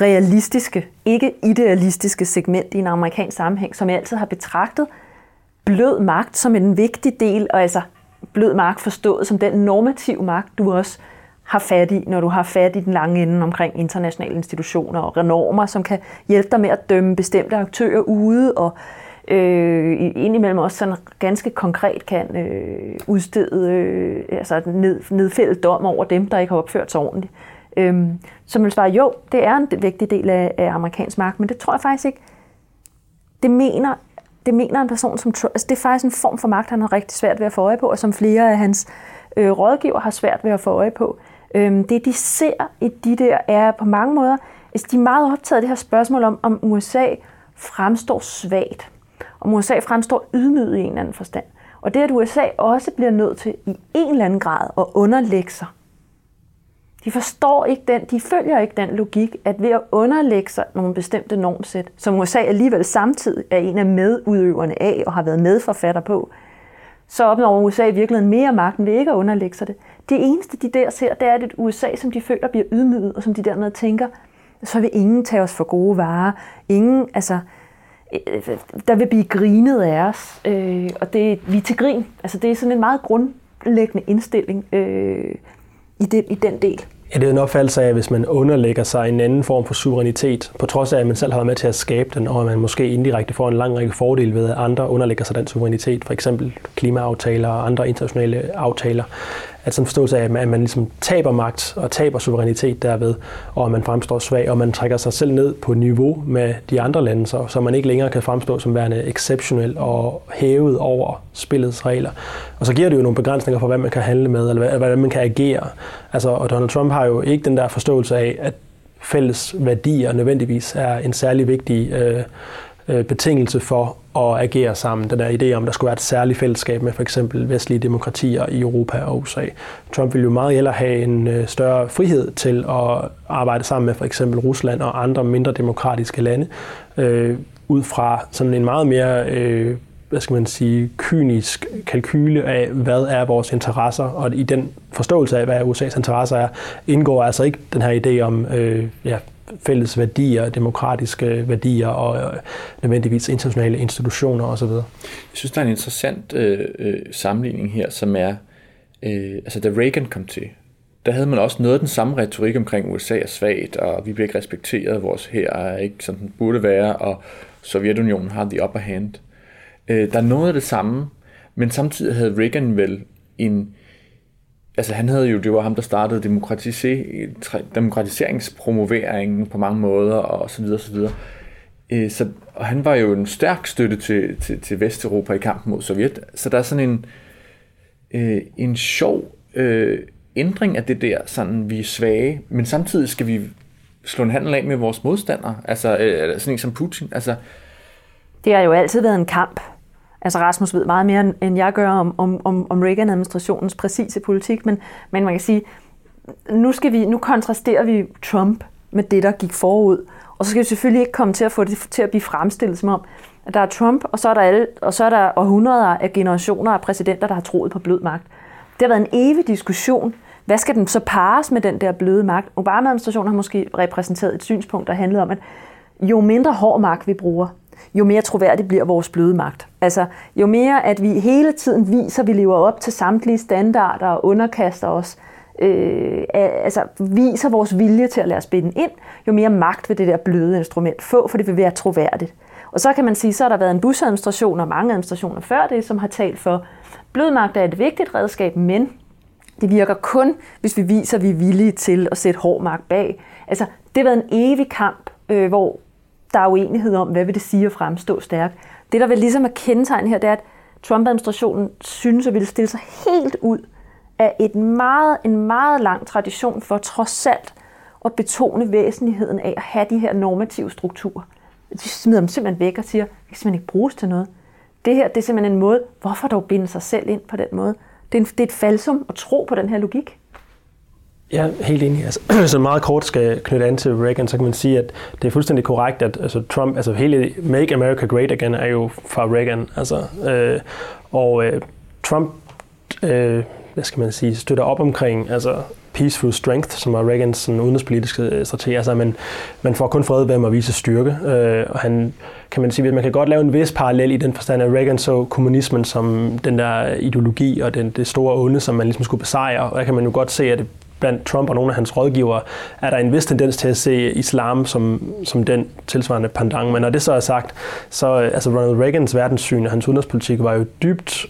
realistiske, ikke idealistiske segment i en amerikansk sammenhæng, som jeg altid har betragtet blød magt som en vigtig del, og altså blød magt forstået som den normative magt, du også har fat i, når du har fat i den lange ende omkring internationale institutioner og renormer, som kan hjælpe dig med at dømme bestemte aktører ude, og øh, indimellem også sådan ganske konkret kan øh, udstede øh, altså ned, nedfældet dom over dem, der ikke har opført sig ordentligt. Øhm, så man vil jo, det er en vigtig del af, af amerikansk magt, men det tror jeg faktisk ikke. Det mener, det mener en person som Trump. Altså, det er faktisk en form for magt, han har rigtig svært ved at få øje på, og som flere af hans øh, rådgiver har svært ved at få øje på. Øhm, det, de ser i de der, er på mange måder, altså de er meget optaget af det her spørgsmål om, om USA fremstår svagt. Om USA fremstår ydmyget i en eller anden forstand. Og det, at USA også bliver nødt til i en eller anden grad at underlægge sig. De forstår ikke den, de følger ikke den logik, at ved at underlægge sig nogle bestemte normsæt, som USA alligevel samtidig er en af medudøverne af og har været medforfatter på, så opnår USA i virkeligheden mere magten ved ikke at underlægge sig det. Det eneste, de der ser, det er et USA, som de føler bliver ydmyget, og som de dermed tænker, så vil ingen tage os for gode varer. Ingen, altså, øh, der vil blive grinet af os, øh, og det, vi er til grin. Altså, det er sådan en meget grundlæggende indstilling øh, i, det, i den del. Ja, det er en opfattelse af, at hvis man underlægger sig en anden form for suverænitet, på trods af, at man selv har været med til at skabe den, og at man måske indirekte får en lang række fordele ved, at andre underlægger sig den suverænitet, for eksempel klimaaftaler og andre internationale aftaler, at sådan forståelse af, at man, at man ligesom taber magt og taber suverænitet derved, og at man fremstår svag, og man trækker sig selv ned på niveau med de andre lande, så, så man ikke længere kan fremstå som værende exceptionel og hævet over spillets regler. Og så giver det jo nogle begrænsninger for, hvad man kan handle med, eller hvordan man kan agere. Altså, og Donald Trump har jo ikke den der forståelse af, at fælles værdier nødvendigvis er en særlig vigtig øh, øh, betingelse for at agere sammen. Den der idé om, at der skulle være et særligt fællesskab med for eksempel vestlige demokratier i Europa og USA. Trump ville jo meget hellere have en øh, større frihed til at arbejde sammen med for eksempel Rusland og andre mindre demokratiske lande, øh, ud fra sådan en meget mere øh, hvad skal man sige, kynisk kalkyle af, hvad er vores interesser, og i den forståelse af, hvad USA's interesser er, indgår altså ikke den her idé om øh, ja, fælles værdier, demokratiske værdier og øh, nødvendigvis internationale institutioner osv. Jeg synes, der er en interessant øh, øh, sammenligning her, som er, øh, altså da Reagan kom til, der havde man også noget af den samme retorik omkring USA er svagt, og vi bliver ikke respekteret, vores her er ikke som den burde være, og Sovjetunionen har the upper hand. Øh, der er noget af det samme, men samtidig havde Reagan vel en, altså han havde jo, det var ham, der startede demokratiseringspromoveringen på mange måder, og så videre, så videre. Øh, så, og han var jo en stærk støtte til, til, til Vesteuropa i kampen mod Sovjet. Så der er sådan en, øh, en sjov øh, ændring af det der, sådan vi er svage, men samtidig skal vi slå en handel af med vores modstandere, altså øh, sådan en som Putin. Altså, det har jo altid været en kamp Altså Rasmus ved meget mere, end jeg gør om, om, om, om Reagan-administrationens præcise politik, men, men man kan sige, nu, skal vi, nu kontrasterer vi Trump med det, der gik forud. Og så skal vi selvfølgelig ikke komme til at få det til at blive fremstillet som om, at der er Trump, og så er der, alle, og så er der århundreder af generationer af præsidenter, der har troet på blød magt. Det har været en evig diskussion hvad skal den så pares med den der bløde magt? Obama-administrationen har måske repræsenteret et synspunkt, der handlede om, at jo mindre hård magt vi bruger, jo mere troværdig bliver vores bløde magt. Altså, jo mere at vi hele tiden viser, at vi lever op til samtlige standarder og underkaster os, øh, altså viser vores vilje til at lade os binde ind, jo mere magt vil det der bløde instrument få, for det vil være troværdigt. Og så kan man sige, så har der været en busadministration og mange administrationer før det, som har talt for, blød magt er et vigtigt redskab, men det virker kun, hvis vi viser, at vi er villige til at sætte hård magt bag. Altså, det har været en evig kamp, øh, hvor der er uenighed om, hvad vil det sige at fremstå stærk. Det, der vil ligesom er kendetegnet her, det er, at Trump-administrationen synes at ville stille sig helt ud af et meget, en meget lang tradition for trods alt at betone væsentligheden af at have de her normative strukturer. De smider dem simpelthen væk og siger, at det kan simpelthen ikke bruges til noget. Det her det er simpelthen en måde, hvorfor dog binde sig selv ind på den måde? Det er, en, det er et falsum at tro på den her logik. Ja, helt enig. Altså, så meget kort skal knytte an til Reagan, så kan man sige, at det er fuldstændig korrekt, at altså, Trump, altså hele Make America Great Again er jo fra Reagan. Altså, øh, og øh, Trump, øh, hvad skal man sige, støtter op omkring altså, peaceful strength, som er Reagans sådan, udenrigspolitiske øh, strategi. Altså, man, man får kun fred ved at vise styrke. Øh, og han, kan man sige, at man kan godt lave en vis parallel i den forstand, at Reagan så kommunismen som den der ideologi og den, det store onde, som man ligesom skulle besejre. Og der kan man jo godt se, at det blandt Trump og nogle af hans rådgivere, er der en vis tendens til at se islam som, som den tilsvarende pandang. Men når det så er sagt, så øh, altså Ronald Reagans verdenssyn og hans udenrigspolitik var jo dybt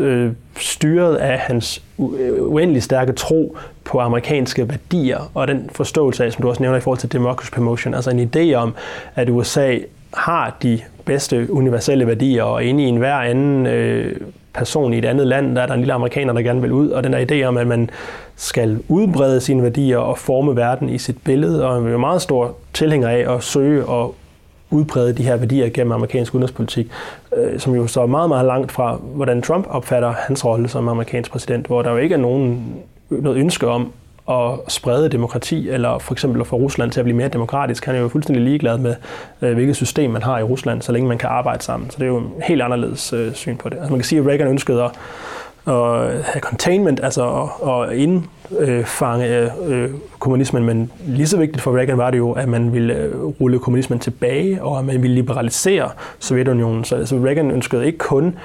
øh, styret af hans øh, uendelig stærke tro på amerikanske værdier og den forståelse af, som du også nævner i forhold til democracy promotion, altså en idé om, at USA har de bedste universelle værdier, og inde i enhver anden øh, person i et andet land, der er der en lille amerikaner, der gerne vil ud, og den der idé om, at man skal udbrede sine værdier og forme verden i sit billede, og er meget stor tilhænger af at søge og udbrede de her værdier gennem amerikansk udenrigspolitik, øh, som jo så er meget, meget langt fra, hvordan Trump opfatter hans rolle som amerikansk præsident, hvor der jo ikke er nogen, noget ønske om at sprede demokrati, eller for eksempel at få Rusland til at blive mere demokratisk. Han er jo fuldstændig ligeglad med, øh, hvilket system man har i Rusland, så længe man kan arbejde sammen. Så det er jo en helt anderledes øh, syn på det. Altså man kan sige, at Reagan ønskede at, at have containment, altså at, at indfange øh, kommunismen, men lige så vigtigt for Reagan var det jo, at man ville øh, rulle kommunismen tilbage, og at man ville liberalisere Sovjetunionen. Så altså Reagan ønskede ikke kun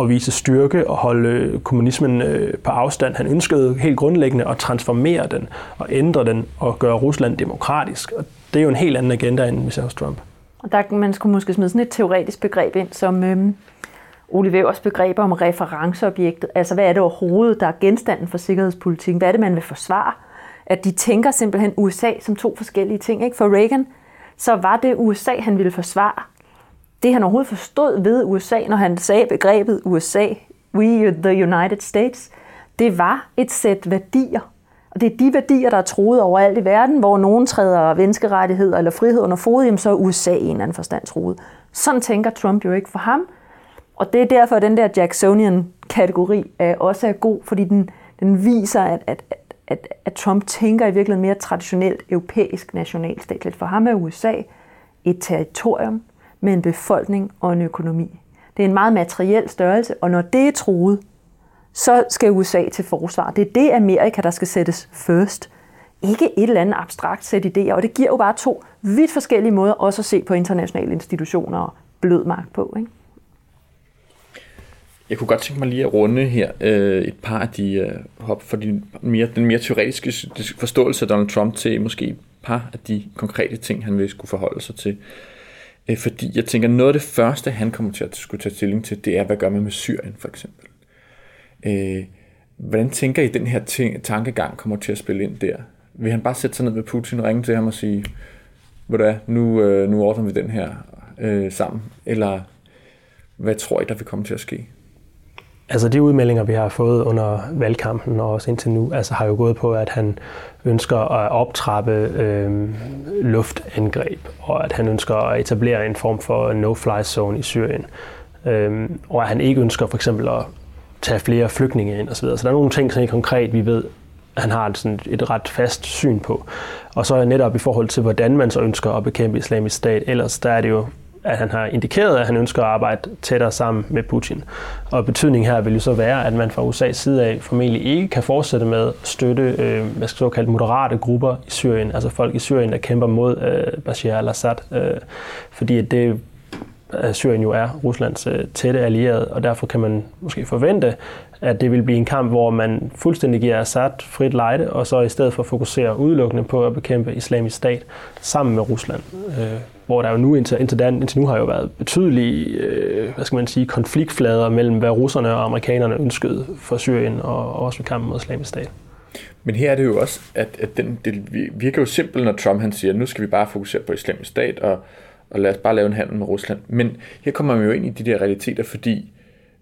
at vise styrke og holde kommunismen øh, på afstand. Han ønskede helt grundlæggende at transformere den og ændre den og gøre Rusland demokratisk. Og det er jo en helt anden agenda, end hvis ser Trump. Og der man skulle måske smide sådan et teoretisk begreb ind, som øhm, Ole Wevers begreber om referenceobjektet. Altså, hvad er det overhovedet, der er genstanden for sikkerhedspolitikken? Hvad er det, man vil forsvare? At de tænker simpelthen USA som to forskellige ting. Ikke? For Reagan, så var det USA, han ville forsvare det han overhovedet forstod ved USA, når han sagde begrebet USA, we the United States, det var et sæt værdier. Og det er de værdier, der er troet overalt i verden, hvor nogen træder menneskerettigheder eller frihed under fod, så er USA i en eller anden forstand troet. Sådan tænker Trump jo ikke for ham. Og det er derfor, at den der Jacksonian-kategori er også er god, fordi den, den viser, at, at, at, at Trump tænker i virkeligheden mere traditionelt europæisk nationalstatligt. For ham er USA et territorium, med en befolkning og en økonomi. Det er en meget materiel størrelse, og når det er truet, så skal USA til forsvar. Det er det Amerika, der skal sættes først. Ikke et eller andet abstrakt sæt idéer, og det giver jo bare to vidt forskellige måder også at se på internationale institutioner og blød magt på. Ikke? Jeg kunne godt tænke mig lige at runde her øh, et par af de øh, hop for de mere, den mere teoretiske forståelse af Donald Trump til måske et par af de konkrete ting, han vil skulle forholde sig til. Øh, Øh, fordi jeg tænker, noget af det første, han kommer til at skulle tage stilling til, det er, hvad gør man med Syrien for eksempel. Øh, hvordan tænker I, den her ting, tankegang kommer til at spille ind der? Vil han bare sætte sig ned med Putin, ringe til ham og sige, hvad det er, nu, øh, nu ordner vi den her øh, sammen? Eller hvad tror I, der vil komme til at ske? Altså de udmeldinger, vi har fået under valgkampen og også indtil nu, altså har jo gået på, at han ønsker at optrappe øh, luftangreb, og at han ønsker at etablere en form for no-fly zone i Syrien. Øh, og at han ikke ønsker for eksempel at tage flere flygtninge ind osv. Så der er nogle ting, som er konkret, vi ved, han har sådan et ret fast syn på. Og så netop i forhold til, hvordan man så ønsker at bekæmpe islamisk stat, ellers der er det jo at han har indikeret, at han ønsker at arbejde tættere sammen med Putin. Og betydningen her vil jo så være, at man fra USA's side af formentlig ikke kan fortsætte med at støtte øh, hvad skal såkaldt moderate grupper i Syrien, altså folk i Syrien, der kæmper mod øh, Bashar al-Assad, øh, fordi det øh, Syrien jo er Ruslands øh, tætte allierede, og derfor kan man måske forvente, at det vil blive en kamp, hvor man fuldstændig giver Assad frit lejde, og så i stedet for fokusere udelukkende på at bekæmpe islamisk stat sammen med Rusland. Øh, hvor der jo nu indtil, indtil, den, indtil nu har jo været betydelige øh, hvad skal man sige, konfliktflader mellem, hvad russerne og amerikanerne ønskede for Syrien, og, og også ved kampen mod islamisk stat. Men her er det jo også, at, at den, det virker jo simpelt, når Trump han siger, at nu skal vi bare fokusere på islamisk stat, og, og lad os bare lave en handel med Rusland. Men her kommer man jo ind i de der realiteter, fordi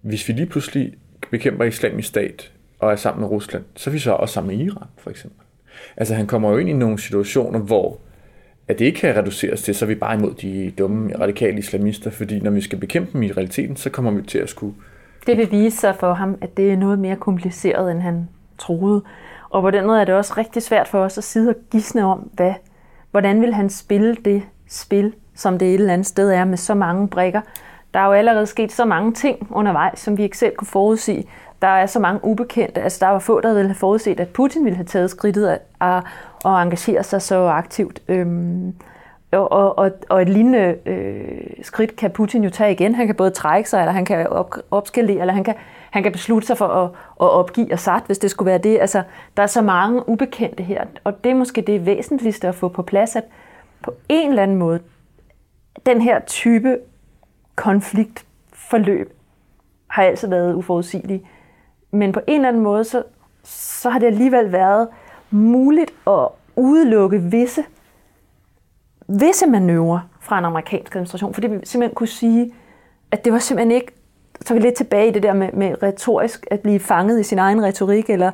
hvis vi lige pludselig bekæmper islamisk stat og er sammen med Rusland, så er vi så også sammen med Iran, for eksempel. Altså han kommer jo ind i nogle situationer, hvor at det ikke kan reduceres til, så er vi bare imod de dumme radikale islamister, fordi når vi skal bekæmpe dem i realiteten, så kommer vi til at skulle... Det vil vise sig for ham, at det er noget mere kompliceret, end han troede. Og på den måde er det også rigtig svært for os at sidde og gisne om, hvad, hvordan vil han spille det spil, som det et eller andet sted er med så mange brikker. Der er jo allerede sket så mange ting undervejs, som vi ikke selv kunne forudsige. Der er så mange ubekendte. Altså, der var få, der ville have forudset, at Putin ville have taget skridtet at, at, engagere sig så aktivt. Øhm, og, og, og et lignende øh, skridt kan Putin jo tage igen. Han kan både trække sig, eller han kan op, opskalere, eller han kan, han kan beslutte sig for at, at opgive Assad, hvis det skulle være det. Altså, der er så mange ubekendte her, og det er måske det væsentligste at få på plads, at på en eller anden måde, den her type konfliktforløb har altid været uforudsigelige. Men på en eller anden måde, så, så har det alligevel været muligt at udelukke visse, visse manøvrer fra en amerikansk administration, fordi vi simpelthen kunne sige, at det var simpelthen ikke, så er vi lidt tilbage i det der med, med retorisk at blive fanget i sin egen retorik, eller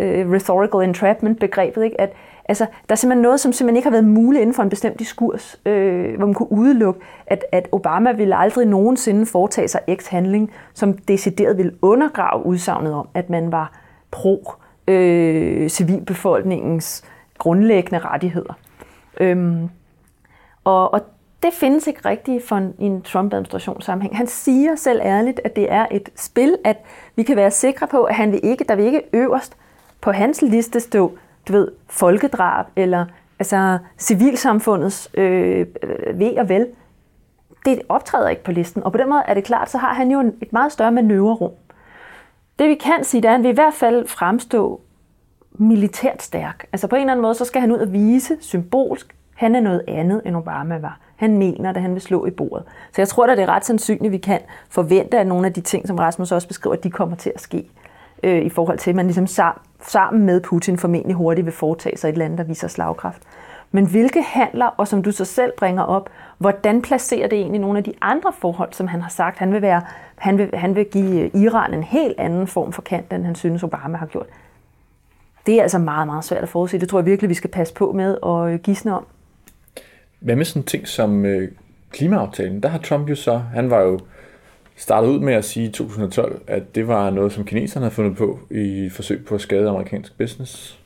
øh, rhetorical entrapment begrebet, ikke? at Altså, der er simpelthen noget, som simpelthen ikke har været muligt inden for en bestemt diskurs, øh, hvor man kunne udelukke, at, at Obama ville aldrig nogensinde foretage sig X-handling, som decideret ville undergrave udsagnet om, at man var pro øh, civilbefolkningens grundlæggende rettigheder. Øhm, og, og det findes ikke rigtigt for en, en Trump-administration sammenhæng. Han siger selv ærligt, at det er et spil, at vi kan være sikre på, at han vil ikke, der vil ikke øverst på hans liste stå du ved, folkedrab eller altså civilsamfundets øh, øh ved og vel. Det optræder ikke på listen, og på den måde er det klart, så har han jo et meget større manøvrerum. Det vi kan sige, det er, at han vil i hvert fald fremstå militært stærk. Altså på en eller anden måde, så skal han ud og vise symbolsk, han er noget andet, end Obama var. Han mener at han vil slå i bordet. Så jeg tror at det er ret sandsynligt, at vi kan forvente, at nogle af de ting, som Rasmus også beskriver, de kommer til at ske. Øh, I forhold til, at man ligesom sammen, sammen med Putin formentlig hurtigt vil foretage sig et land, der viser slagkraft. Men hvilke handler, og som du så selv bringer op, hvordan placerer det egentlig nogle af de andre forhold, som han har sagt? Han vil, være, han vil, han vil give øh, Iran en helt anden form for kant, end han synes, Obama har gjort. Det er altså meget, meget svært at forudse. Det tror jeg virkelig, vi skal passe på med og øh, gisne om. Hvad med sådan ting som øh, klimaaftalen? Der har Trump jo så, han var jo startede ud med at sige i 2012, at det var noget, som kineserne havde fundet på i forsøg på at skade amerikansk business.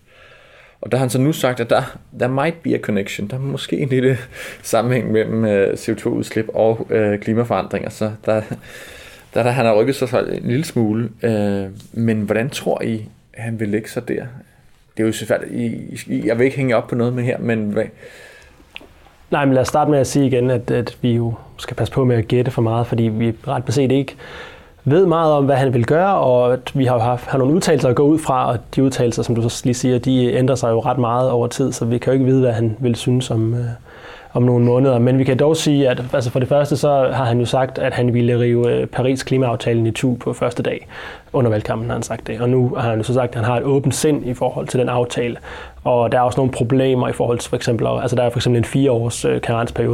Og der har han så nu sagt, at der, der might be a connection. Der er måske en lille sammenhæng mellem øh, CO2-udslip og øh, klimaforandringer. Så der, der, der han har rykket sig en lille smule. Øh, men hvordan tror I, han vil lægge sig der? Det er jo selvfølgelig, jeg vil ikke hænge op på noget med her, men hvad, Nej, men lad os starte med at sige igen, at, at vi jo skal passe på med at gætte for meget, fordi vi ret beset ikke ved meget om, hvad han vil gøre, og at vi har jo haft har nogle udtalelser at gå ud fra, og de udtalelser, som du så lige siger, de ændrer sig jo ret meget over tid, så vi kan jo ikke vide, hvad han vil synes om, øh, om nogle måneder. Men vi kan dog sige, at altså for det første så har han jo sagt, at han ville rive øh, Paris klimaaftalen i tu på første dag. Under valgkampen har han sagt det. Og nu har han jo så sagt, at han har et åbent sind i forhold til den aftale. Og der er også nogle problemer i forhold til for eksempel, altså der er for eksempel en fire års øh,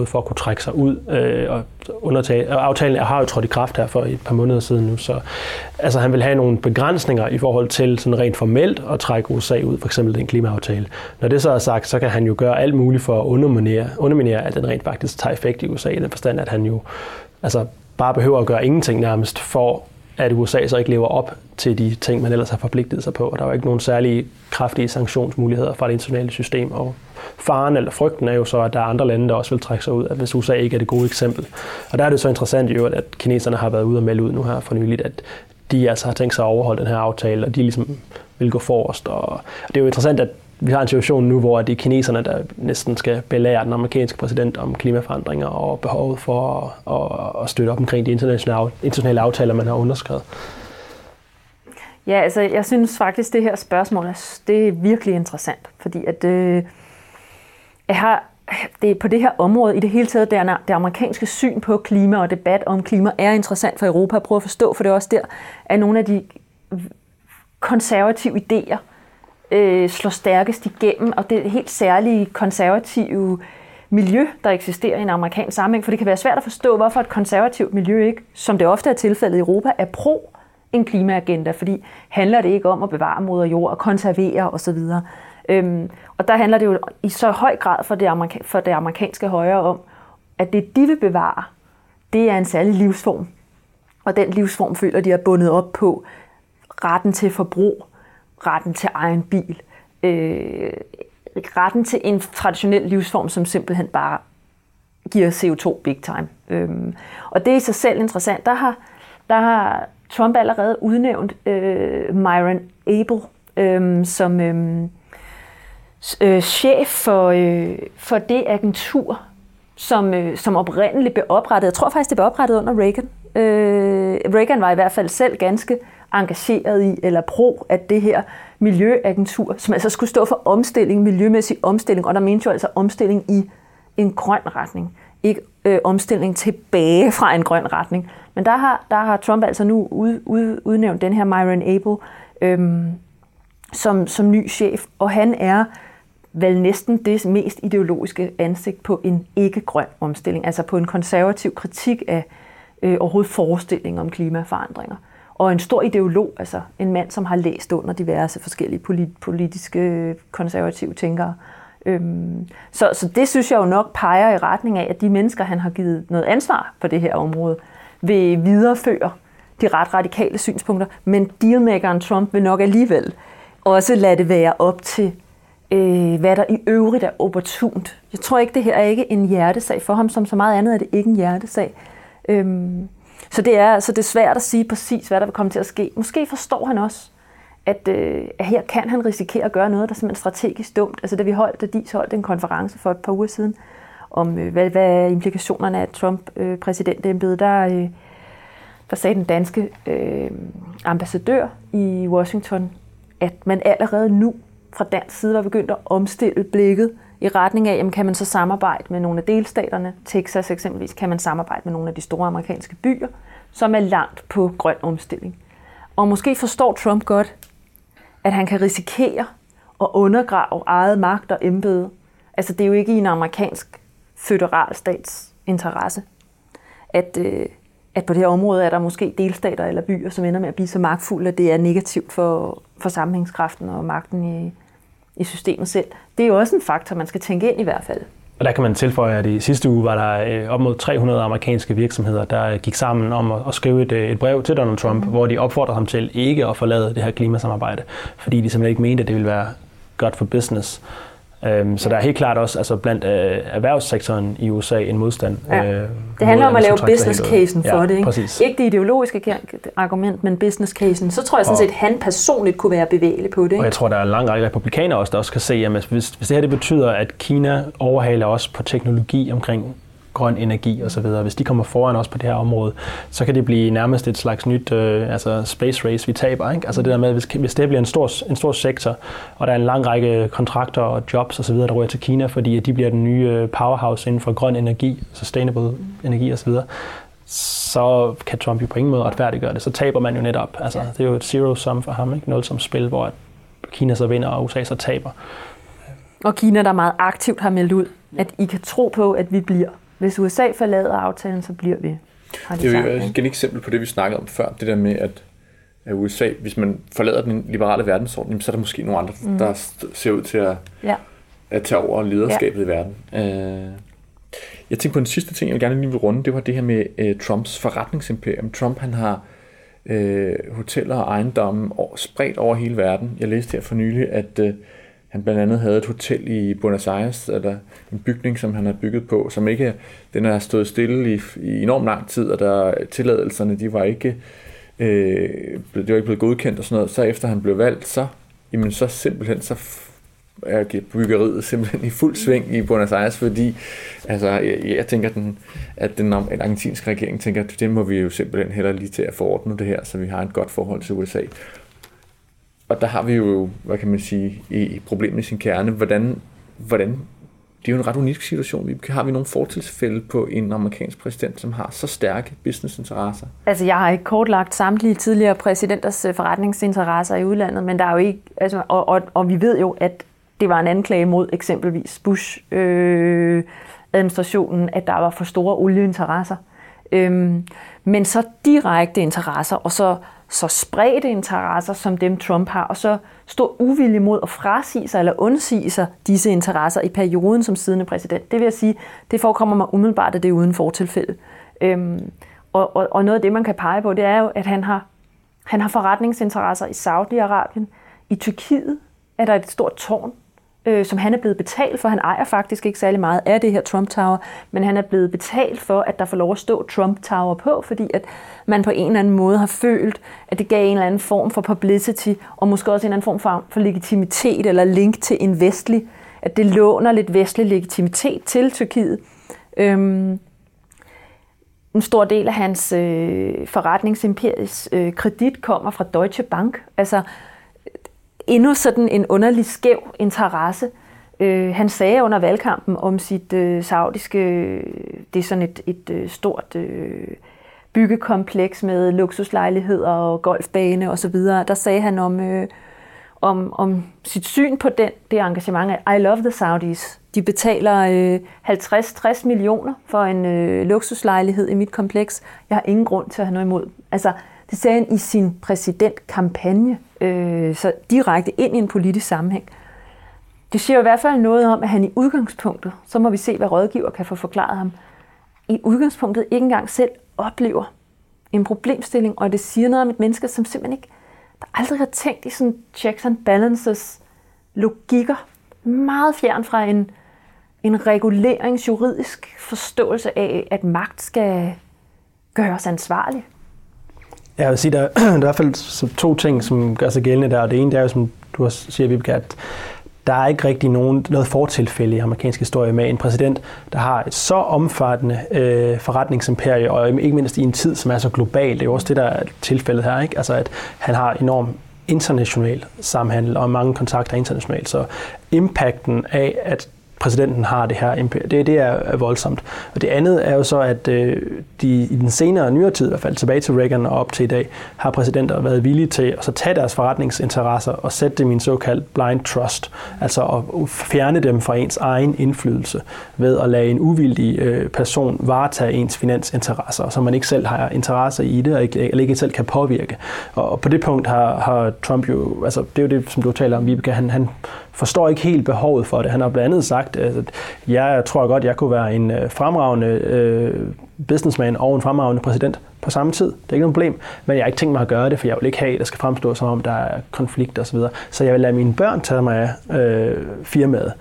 for at kunne trække sig ud. Øh, og, undertage, og aftalen har jo trådt i kraft her for et par måneder siden nu, så altså, han vil have nogle begrænsninger i forhold til sådan rent formelt at trække USA ud, for eksempel den klimaaftale. Når det så er sagt, så kan han jo gøre alt muligt for at underminere, underminere at den rent faktisk tager effekt i USA, i den forstand, at han jo altså, bare behøver at gøre ingenting nærmest for at USA så ikke lever op til de ting, man ellers har forpligtet sig på. Og der er jo ikke nogen særlige kraftige sanktionsmuligheder fra det internationale system. Og faren eller frygten er jo så, at der er andre lande, der også vil trække sig ud, at hvis USA ikke er det gode eksempel. Og der er det så interessant jo, at kineserne har været ude og melde ud nu her for nyligt, at de altså har tænkt sig at overholde den her aftale, og de ligesom vil gå forrest. Og det er jo interessant, at vi har en situation nu, hvor det er kineserne, der næsten skal belære den amerikanske præsident om klimaforandringer og behovet for at, at støtte op omkring de internationale, internationale aftaler, man har underskrevet. Ja, altså jeg synes faktisk, det her spørgsmål er, det er virkelig interessant, fordi at øh, jeg har, det på det her område i det hele taget, der det amerikanske syn på klima og debat om klima er interessant for Europa at prøve at forstå, for det er også der, at nogle af de konservative idéer øh, slår stærkest igennem, og det helt særlige konservative miljø, der eksisterer i en amerikansk sammenhæng, for det kan være svært at forstå, hvorfor et konservativt miljø ikke, som det ofte er tilfældet i Europa, er pro en klimaagenda, fordi handler det ikke om at bevare moder jord og konservere osv. Øhm, og der handler det jo i så høj grad for det, amerika- for det amerikanske højre om, at det de vil bevare, det er en særlig livsform. Og den livsform føler de er bundet op på retten til forbrug, retten til egen bil, øh, retten til en traditionel livsform, som simpelthen bare giver CO2 big time. Øhm, og det er i sig selv interessant. Der har, der har Trump allerede udnævnt øh, Myron Abel øh, som øh, øh, chef for, øh, for det agentur, som, øh, som oprindeligt blev oprettet. Jeg tror faktisk, det blev oprettet under Reagan. Øh, Reagan var i hvert fald selv ganske engageret i, eller pro, at det her miljøagentur, som altså skulle stå for omstilling, miljømæssig omstilling, og der mente jo altså omstilling i en grøn retning, ikke øh, omstilling tilbage fra en grøn retning. Men der har, der har Trump altså nu ud, ud, udnævnt den her Myron Abel øhm, som, som ny chef, og han er vel næsten det mest ideologiske ansigt på en ikke-grøn omstilling, altså på en konservativ kritik af øh, overhovedet forestilling om klimaforandringer. Og en stor ideolog, altså en mand, som har læst under diverse forskellige politiske konservative tænkere. Øhm, så, så det synes jeg jo nok peger i retning af, at de mennesker, han har givet noget ansvar for det her område, vil videreføre de ret radikale synspunkter, men dealmakeren Trump vil nok alligevel også lade det være op til, øh, hvad der i øvrigt er opportunt. Jeg tror ikke, det her er ikke en hjertesag for ham, som så meget andet er det ikke en hjertesag. Øhm, så det er, så det er svært at sige præcis, hvad der vil komme til at ske. Måske forstår han også, at, øh, at her kan han risikere at gøre noget, der er simpelthen strategisk dumt. Altså da vi holdt, da DIS holdt en konference for et par uger siden, om øh, hvad, hvad er implikationerne af Trump-præsidentembedet, øh, der, øh, der sagde den danske øh, ambassadør i Washington, at man allerede nu fra dansk side var begyndt at omstille blikket i retning af, jamen, kan man så samarbejde med nogle af delstaterne, Texas eksempelvis, kan man samarbejde med nogle af de store amerikanske byer, som er langt på grøn omstilling. Og måske forstår Trump godt, at han kan risikere at undergrave eget magt og embede. Altså det er jo ikke i en amerikansk føderalstats interesse, at, øh, at på det her område er der måske delstater eller byer, som ender med at blive så magtfulde, at det er negativt for, for sammenhængskraften og magten i, i systemet selv. Det er jo også en faktor, man skal tænke ind i hvert fald. Og der kan man tilføje, at i sidste uge var der øh, op mod 300 amerikanske virksomheder, der gik sammen om at skrive et, øh, et brev til Donald Trump, mm. hvor de opfordrede ham til ikke at forlade det her klimasamarbejde, fordi de simpelthen ikke mente, at det ville være godt for business. Øhm, så der er helt klart også altså blandt øh, erhvervssektoren i USA en modstand. Ja. Øh, det handler om at lave business casen for ja, det. Ikke? Præcis. ikke det ideologiske argument, men business casen. Så tror jeg sådan set, at han personligt kunne være bevægelig på det. Ikke? Og jeg tror, der er en lang række republikanere også, der også kan se, at hvis, hvis det her det betyder, at Kina overhaler os på teknologi omkring grøn energi osv., hvis de kommer foran os på det her område, så kan det blive nærmest et slags nyt øh, altså space race, vi taber. Ikke? Altså det der med, hvis, hvis det bliver en stor, en stor sektor, og der er en lang række kontrakter og jobs osv., der ryger til Kina, fordi de bliver den nye øh, powerhouse inden for grøn energi, sustainable energi osv., så kan Trump jo på ingen måde retfærdiggøre det. Så taber man jo netop. Altså, det er jo et zero-sum for ham, ikke? Nul som spil, hvor Kina så vinder, og USA så taber. Og Kina, der meget aktivt har meldt ud, at I kan tro på, at vi bliver hvis USA forlader aftalen, så bliver vi. det er jo et eksempel på det, vi snakkede om før. Det der med, at USA, hvis man forlader den liberale verdensorden, så er der måske nogle andre, mm. der ser ud til at, ja. at tage over lederskabet ja. i verden. Uh, jeg tænker på en sidste ting, jeg gerne lige vil runde, det var det her med uh, Trumps forretningsimperium. Trump han har øh, hoteller og ejendomme spredt over hele verden. Jeg læste her for nylig, at øh, han blandt andet havde et hotel i Buenos Aires, eller en bygning, som han har bygget på, som ikke den har stået stille i, i enormt lang tid, og der tilladelserne, de var ikke, øh, det var ikke blevet godkendt og sådan noget. Så efter han blev valgt, så, jamen, så simpelthen så er byggeriet simpelthen i fuld sving i Buenos Aires, fordi altså, jeg, jeg tænker, den, at den, den argentinske regering tænker, at det må vi jo simpelthen heller lige til at forordne det her, så vi har et godt forhold til USA. Og der har vi jo, hvad kan man sige, i, i problemet i sin kerne, hvordan, hvordan det er jo en ret unik situation. Vi har vi nogle fortilsfælde på en amerikansk præsident, som har så stærke businessinteresser? Altså, jeg har ikke kortlagt samtlige tidligere præsidenters øh, forretningsinteresser i udlandet, men der er jo ikke, altså, og, og, og vi ved jo, at det var en anklage mod eksempelvis Bush-administrationen, øh, at der var for store olieinteresser. Øhm, men så direkte interesser, og så, så spredte interesser, som dem Trump har, og så stor uvilje mod at frasige sig eller undsige sig disse interesser i perioden som siddende præsident. Det vil jeg sige, det forekommer mig umiddelbart, at det er uden fortilfælde. Øhm, og, og, og noget af det, man kan pege på, det er jo, at han har, han har forretningsinteresser i Saudi-Arabien, i Tyrkiet er der et stort tårn, øh, som han er blevet betalt for. Han ejer faktisk ikke særlig meget af det her Trump Tower, men han er blevet betalt for, at der får lov at stå Trump Tower på, fordi at man på en eller anden måde har følt, at det gav en eller anden form for publicity, og måske også en eller anden form for, for legitimitet eller link til en vestlig, at det låner lidt vestlig legitimitet til Tyrkiet. Øhm, en stor del af hans øh, forretningsimperies øh, kredit kommer fra Deutsche Bank. Altså, endnu sådan en underlig skæv interesse. Øh, han sagde under valgkampen om sit øh, saudiske, øh, det er sådan et, et øh, stort øh, byggekompleks med luksuslejligheder og golfbane osv., der sagde han om, øh, om, om sit syn på den, det engagement, I love the Saudis. De betaler øh, 50-60 millioner for en øh, luksuslejlighed i mit kompleks. Jeg har ingen grund til at have noget imod. Altså, det sagde han i sin præsidentkampagne, øh, så direkte ind i en politisk sammenhæng. Det siger jo i hvert fald noget om, at han i udgangspunktet, så må vi se, hvad rådgiver kan få forklaret ham, i udgangspunktet ikke engang selv oplever en problemstilling, og det siger noget om et menneske, som simpelthen ikke, der aldrig har tænkt i sådan checks and balances logikker, meget fjern fra en, en reguleringsjuridisk forståelse af, at magt skal gøres ansvarlig. Jeg vil sige, der, der er i hvert fald to ting, som gør sig gældende der. Og det ene det er jo, som du også siger, Vibeke, at der er ikke rigtig nogen, noget fortilfælde i amerikansk historie med en præsident, der har et så omfattende øh, forretningsimperie, og ikke mindst i en tid, som er så global. Det er jo også det, der er tilfældet her. Ikke? Altså, at han har enorm international samhandel og mange kontakter internationalt. Så impacten af, at præsidenten har det her imperium. Det, det er voldsomt. Og det andet er jo så, at øh, de i den senere nyere tid, i hvert fald tilbage til Reagan og op til i dag, har præsidenter været villige til at så tage deres forretningsinteresser og sætte dem i en såkaldt blind trust, altså at fjerne dem fra ens egen indflydelse ved at lade en uvildig øh, person varetage ens finansinteresser, så man ikke selv har interesse i det, og ikke, eller ikke selv kan påvirke. Og på det punkt har, har Trump jo, altså det er jo det, som du taler om, Vibeke, han, han forstår ikke helt behovet for det. Han har blandt andet sagt, at jeg tror godt, jeg kunne være en øh, fremragende øh, businessman og en fremragende præsident på samme tid. Det er ikke noget problem, men jeg har ikke tænkt mig at gøre det, for jeg vil ikke have, at det skal fremstå som om, der er konflikt osv. Så, så jeg vil lade mine børn tage mig af øh, firmaet.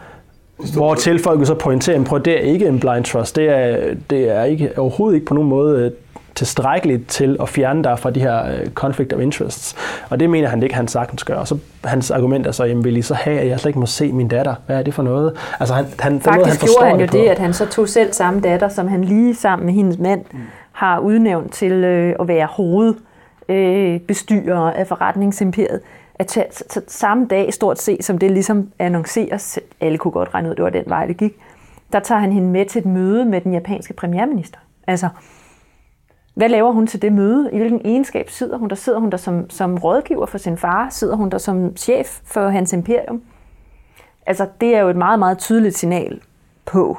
Hvor til folk så pointerer, at det er ikke en blind trust. Det er, det er ikke, overhovedet ikke på nogen måde øh, tilstrækkeligt til at fjerne dig fra de her øh, conflict of interests. Og det mener han ikke, han sagtens gør. Og så hans argument er så, jamen vil I så have, at jeg slet ikke må se min datter? Hvad er det for noget? Altså han, han, Faktisk måde, han gjorde han jo det, det, at han så tog selv samme datter, som han lige sammen med hendes mand mm. har udnævnt til øh, at være hovedbestyrer øh, af forretningsimperiet at tage, samme dag stort set, som det ligesom annonceres, alle kunne godt regne ud, det var den vej, det gik, der tager han hende med til et møde med den japanske premierminister. Altså, hvad laver hun til det møde? I hvilken egenskab sidder hun der? Sidder hun der som, som rådgiver for sin far? Sidder hun der som chef for hans imperium? Altså, det er jo et meget, meget tydeligt signal på,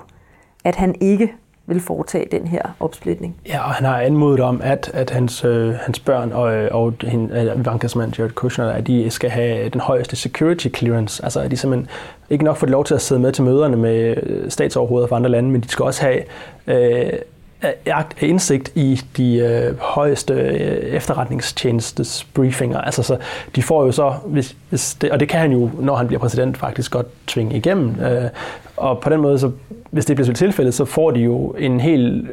at han ikke vil foretage den her opsplitning. Ja, og han har anmodet om, at, at hans, øh, hans børn og, øh, og hende, øh, Ivankas mand, Jared Kushner, at de skal have den højeste security clearance. Altså, at de simpelthen ikke nok får lov til at sidde med til møderne med øh, statsoverhoveder fra andre lande, men de skal også have øh, af indsigt i de øh, højeste øh, efterretningstjenestes briefinger. Altså, så de får jo så, hvis, hvis det, og det kan han jo, når han bliver præsident, faktisk godt tvinge igennem. Øh, og på den måde, så, hvis det bliver tilfældet, så får de jo en helt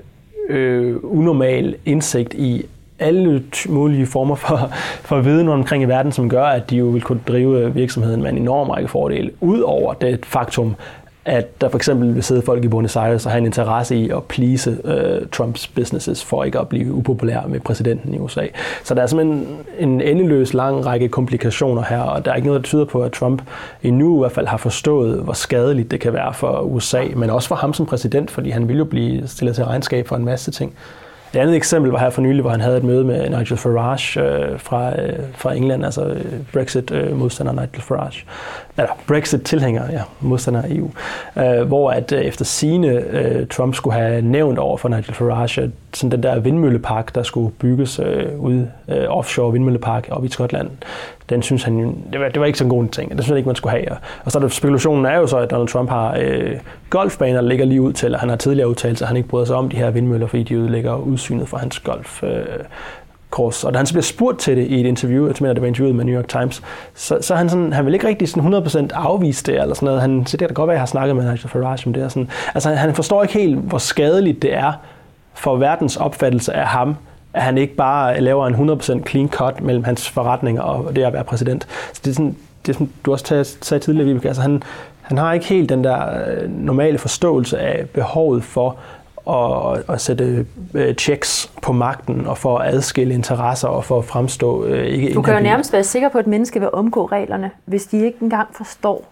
øh, unormal indsigt i alle mulige former for, for viden omkring i verden, som gør, at de jo vil kunne drive virksomheden med en enorm række fordele, ud over det faktum, at der for eksempel vil sidde folk i Buenos Aires og have en interesse i at please øh, Trumps businesses for ikke at blive upopulær med præsidenten i USA. Så der er simpelthen en endeløs lang række komplikationer her, og der er ikke noget, der tyder på, at Trump endnu i hvert fald har forstået, hvor skadeligt det kan være for USA, men også for ham som præsident, fordi han vil jo blive stillet til regnskab for en masse ting. Et andet eksempel var her for nylig, hvor han havde et møde med Nigel Farage øh, fra, øh, fra England, altså øh, Brexit-modstander øh, Nigel Farage. Eller Brexit-tilhænger, ja, modstander af EU. Øh, hvor at øh, efter sine øh, Trump skulle have nævnt over for Nigel Farage, sådan den der vindmøllepark, der skulle bygges øh, ude øh, offshore vindmøllepark op i Skotland, den synes han, det var, det var ikke så en god ting. Det synes han ikke, man skulle have. Og så er det, spekulationen er jo så, at Donald Trump har øh, golfbaner, der ligger lige ud til, og han har tidligere udtalt at han ikke bryder sig om de her vindmøller, fordi de udlægger udsynet fra hans golf. Øh, kors. Og da han så bliver spurgt til det i et interview, jeg mener, det var interviewet med New York Times, så, så han, sådan, han vil ikke rigtig sådan 100% afvise det, eller sådan noget. Han, siger, det kan da godt være, at jeg har snakket med Nigel Farage om det. Og sådan. Altså, han forstår ikke helt, hvor skadeligt det er for verdens opfattelse af ham, at han ikke bare laver en 100% clean cut mellem hans forretninger og det at være præsident. Så det er sådan, det er sådan du også sagde tidligere, Vibeke, altså han, han har ikke helt den der øh, normale forståelse af behovet for at, at sætte øh, checks på magten og for at adskille interesser og for at fremstå øh, ikke Du kan jo nærmest være sikker på, at mennesker vil omgå reglerne, hvis de ikke engang forstår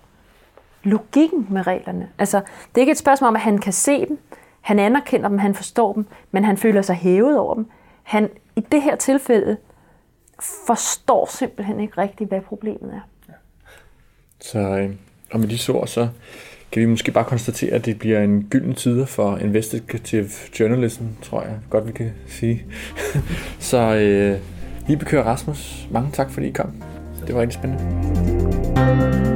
logikken med reglerne. Altså, det er ikke et spørgsmål om, at han kan se dem, han anerkender dem, han forstår dem, men han føler sig hævet over dem. Han i det her tilfælde forstår simpelthen ikke rigtigt, hvad problemet er. Så øh, og med de ord, så kan vi måske bare konstatere, at det bliver en gylden tid for investigative journalism, tror jeg godt, vi kan sige. så øh, Vibeke Rasmus, mange tak fordi I kom. Det var rigtig spændende.